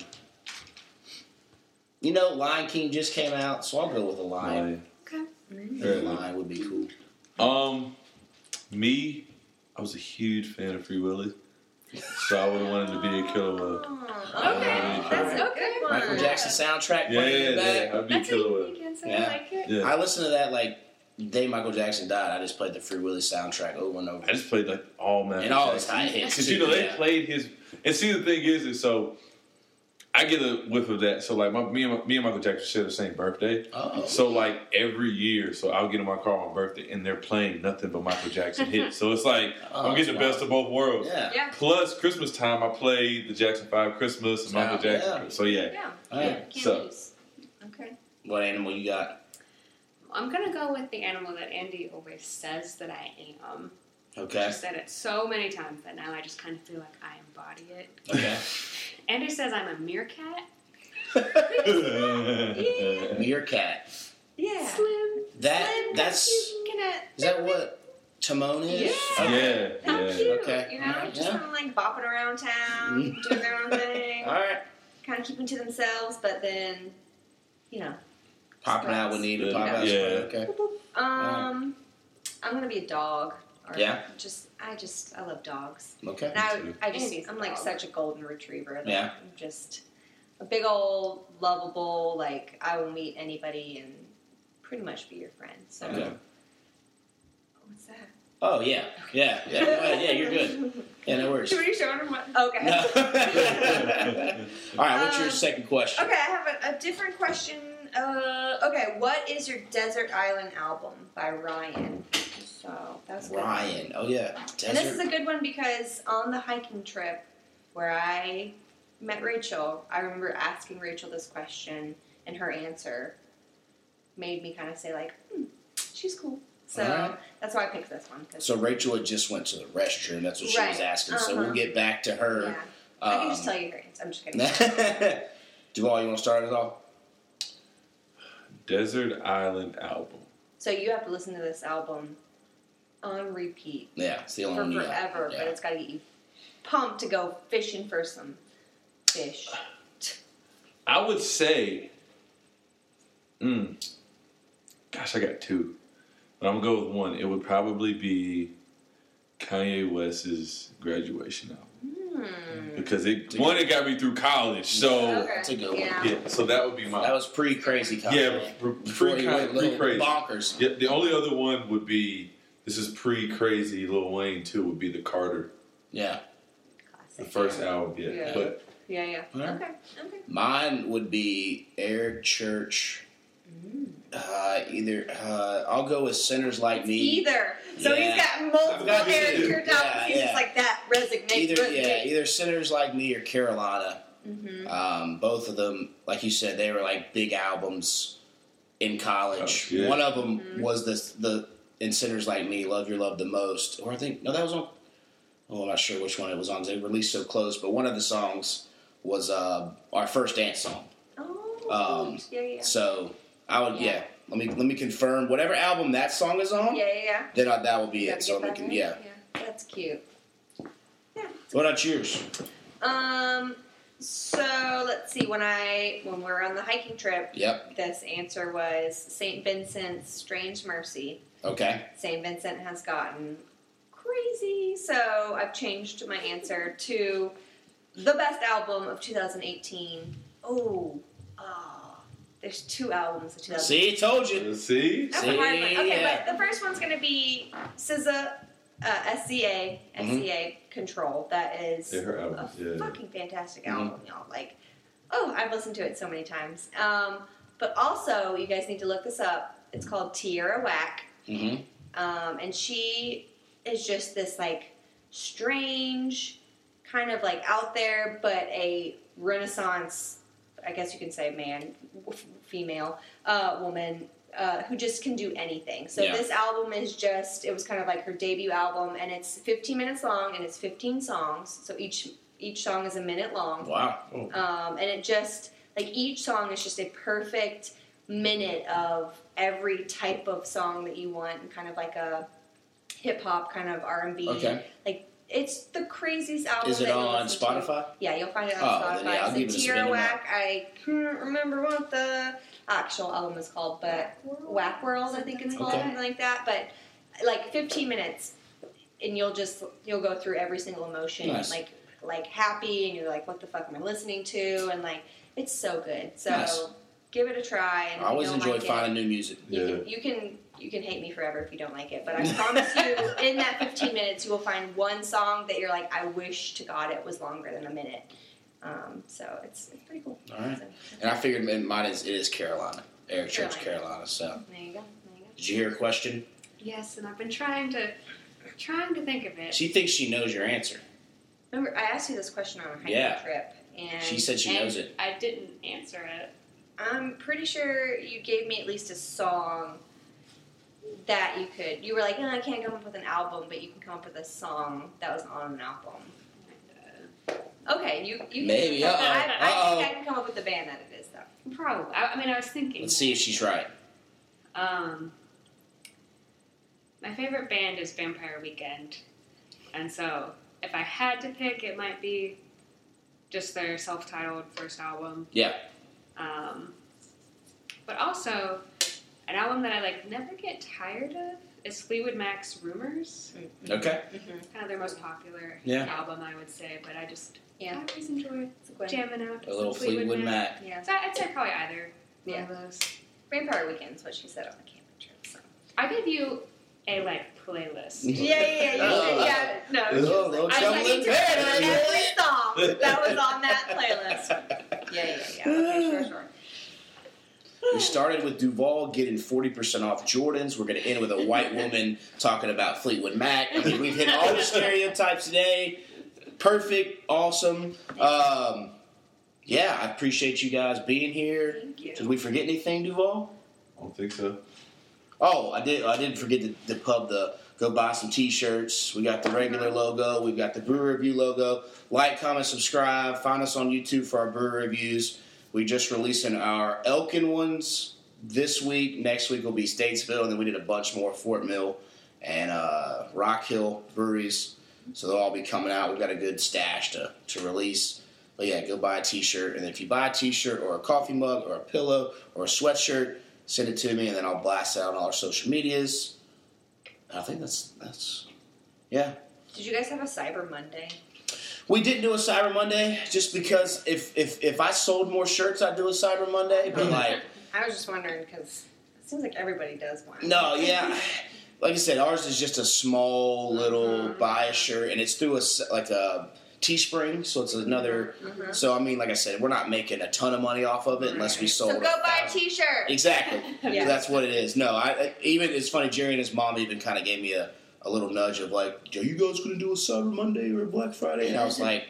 you know, Lion King just came out, so I'll go with a lion. Mm. A lion would be cool. Um, me, I was a huge fan of Free Willy, so I would have wanted to be a killer whale. Oh, okay, Uh, that's a good one. Michael Jackson soundtrack Yeah, playing yeah, in the back. yeah, I'd be a That's killer whale. make it, so Yeah. I like it. Yeah, I listened to that like the day Michael Jackson died. I just played the Free Willy soundtrack over and over. I just played like all Michael and all his Jackson. high hits. Because you know they yeah. played his, and see the thing is, is so I get a whiff of that. So like my, me and my, me and Michael Jackson share the same birthday. Oh. So like every year, so I'll get in my car on my birthday, and they're playing nothing but Michael Jackson hits. So it's like Oh, [laughs] I'm getting the that's best of both worlds. Yeah. Yeah. Plus Christmas time, I played the Jackson Five Christmas and Michael Jackson. Yeah. So yeah, Yeah. All right. Can't So- lose. Okay. What animal you got? I'm gonna go with the animal that Andy always says that I am. Okay. She said it so many times that now I just kind of feel like I embody it. Okay. [laughs] Andy says I'm a meerkat. [laughs] Meerkat. Yeah. Slim. That Slim, that's cute, look at is that what Timon is? Yeah. Okay. yeah, How yeah. cute. Okay. You know, Alright, just yeah. kind of like bopping around town, doing their own [laughs] thing, All right. kind of keeping to themselves, but then, you know. Popping out when needed. Pop out. Yeah. Okay. Um, I'm gonna be a dog. Or Yeah? Just, I just, I love dogs. Okay. And I, too. I just, Andy's a I'm like dog. such a golden retriever. That Yeah. I'm just a big old lovable. Like I will meet anybody and pretty much be your friend. So. Okay. What's that? Oh yeah. Yeah. Yeah. [laughs] Go ahead. Yeah. You're good. Yeah. No worries. Who are you showing him what? Okay. No. [laughs] All right. What's your Um, second question? Okay, I have a, a different question. Uh, okay, what is your Desert Island album by Ryan? So that's. Ryan. Oh yeah. And this is a good one because on the hiking trip where I met Rachel, I remember asking Rachel this question, and her answer made me kind of say like, hmm, "She's cool." So that's why I picked this one. So Rachel had just went to the restroom. That's what she was asking. So Uh-huh. we'll get back to her. yeah, I can just Um, tell you her answer. I'm just kidding. [laughs] Duvall, you want to start us off? Desert Island album. So you have to listen to this album on repeat Yeah, it's the only for one forever, Yeah. but it's got to get you pumped to go fishing for some fish. I would say, mm, gosh, I got two, but I'm gonna go with one. It would probably be Kanye West's graduation album Hmm. because it one it got me through college. So Okay. That's a good one. Yeah. yeah, so that would be my That was pretty crazy. yeah, pre Before he went little crazy. bonkers. Yeah, the only other one would be this is pre crazy. Lil Wayne too would be the Carter, Yeah. the Classic. first album. Yeah, Yeah. but Yeah, yeah. Okay, okay. Mine would be Eric Church. Uh, either uh, I'll go with Sinners Like Me. Either. So Yeah. he's got multiple I've got Eric either. Church. Yeah, He's yeah. just like that resignation. Either yeah, either Sinners Like Me or Carolina. Mm-hmm. Um, both of them, like you said, they were like big albums in college. Oh, yeah. One of them Mhm. was the the in Sinners Like Me, Love Your Love the Most, or I think no, that was on. Oh, I'm not sure which one it was on. They released so close, but one of the songs was uh, our first dance song. Oh, Um, yeah, yeah. So I would, yeah. Yeah. Let me let me confirm whatever album that song is on. Yeah, yeah, yeah. Then I, that will be Gotta it. So we that can, in. yeah. That's cute. Yeah. What about yours? Um. So let's see. When I when we were on the hiking trip, Yep. this answer was Saint Vincent's "Strange Mercy." Okay. Saint Vincent has gotten crazy, so I've changed my answer to the best album of 2018. Oh, there's two albums of 2018. See, told you. see, That's a hard one. See, Okay, yeah. but the first one's gonna be SZA, uh, SCA, Mm-hmm. SCA Control. That is Yeah, her a yeah. fucking fantastic Mhm. album, y'all. Like, oh, I've listened to it so many times. Um, but also, you guys need to look this up. It's called Tierra Whack, Mm-hmm. um, and she is just this like strange, kind of like out there, but a Renaissance. I guess you can say man, f- female, uh, woman uh, who just can do anything. So Yeah. this album is just it was kind of like her debut album, and it's 15 minutes long, and it's 15 songs. So each each song is a minute long, Wow. um, and it just like each song is just a perfect minute of every type of song that you want, and kind of like a hip hop kind of R and B. Like it's the craziest album. Is it that you'll on listen to. Spotify? Yeah, you'll find it on Oh, Spotify. then yeah, I'll so give it a Whack, I can't remember what the actual album is called, but Whack World, I think it's called, Okay. something like that. But like 15 minutes, and you'll just you'll go through every single emotion, Nice. like like happy, and you're like, what the fuck am I listening to? And like it's so good. So Nice. give it a try. And I always if you don't enjoy like finding new music. You, Yeah. can, you can you can hate me forever if you don't like it, but I promise you, [laughs] in that 15 minutes, you will find one song that you're like, I wish to God it was longer than a minute. Um, so it's, it's pretty cool. All right. So, And I figured mine is it is Carolina, Eric Church, Carolina. Carolina. So, there you go. There you go. did you hear a question? Yes, and I've been trying to trying to think of it. She thinks she knows your answer. Remember, I asked you this question on a hiking Yeah. trip, and She said she and knows it. I didn't answer it. I'm pretty sure you gave me at least a song that you could. You were like, no, I can't come up with an album, but you can come up with a song that was on an album. Okay, you you can- Maybe, uh-oh, I, I uh-oh. think I can come up with the band that it is though. Probably. I, I mean, I was thinking. Let's see if she's right. Um, my favorite band is Vampire Weekend, and so if I had to pick, it might be just their self-titled first album. Yeah. Um, but also, an album that I like never get tired of is Fleetwood Mac's Rumors. Mm-hmm. Okay. Mm-hmm. Kind of their most popular Yeah. album, I would say. But I just Yeah. I always enjoy It's a jamming out. to A little Fleetwood, Fleetwood Mac. Mac. Yeah. So I'd say probably either Yeah. one of those. Vampire Weekend's what she said on the camping trip. So. I give you a like playlist. Yeah, yeah, yeah. You Oh. yeah. No. Oh, little, little I trouble need in to remember every song that was on that [laughs] playlist. Yeah, yeah, yeah. Okay, sure, sure. We started with Duvall getting 40% off Jordans. We're going to end with a white woman talking about Fleetwood Mac. I mean, we've hit all the stereotypes today. Perfect, awesome. Um, yeah, I appreciate you guys being here. Thank you. Did we forget anything, Duvall? I don't think so. Oh, I did. I didn't forget to, to pub the go buy some T-shirts. We got the regular logo. We've got the brew review logo. Like, comment, subscribe. Find us on YouTube for our brew reviews. We just releasing our Elkin ones this week. Next week will be Statesville, and then we did a bunch more Fort Mill and uh, Rock Hill breweries. So they'll all be coming out. We've got a good stash to, to release. But yeah, go buy a t-shirt, and if you buy a t-shirt or a coffee mug or a pillow or a sweatshirt, send it to me, and then I'll blast it out on all our social medias. I think that's that's yeah. Did you guys have a Cyber Monday? We didn't do a Cyber Monday just because if if if I sold more shirts, I'd do a Cyber Monday. But like, I was just wondering because it seems like everybody does one. no, yeah, like I said, ours is just a small little Mhm. buy a shirt, and it's through a like a Teespring, so it's another. Mhm. So I mean, like I said, we're not making a ton of money off of it unless we sold. So go buy a thousand- T-shirt. Exactly. [laughs] Yeah. So that's what it is. No, I I- even it's funny. Jerriana's mom even kind of gave me a, a little nudge of like, "Are you guys going to do a Cyber Monday or a Black Friday?" And I was like,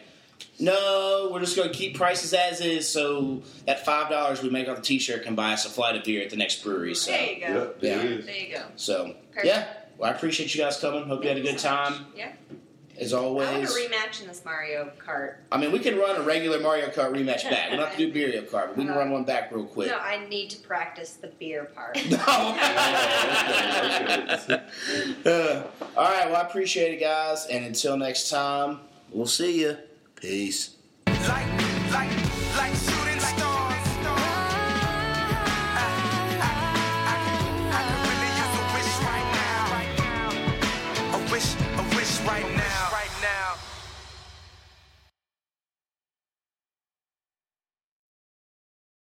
"No, we're just going to keep prices as is. So that five dollars we make off the T-shirt can buy us a flight of beer at the next brewery." So, There you go. Yep, there Yeah. There you go. so Perfect. yeah. Well, I appreciate you guys coming. Hope you had a good time Yeah. As I want always. a rematch in this Mario Kart. I mean, we can run a regular Mario Kart rematch back. We don't have to do Mario Kart, but we can run one back real quick. No, I need to practice the beer part. [laughs] [laughs] Uh, all right. Well, I appreciate it, guys. And until next time, we'll see you. Peace. like, like, like shooting stars.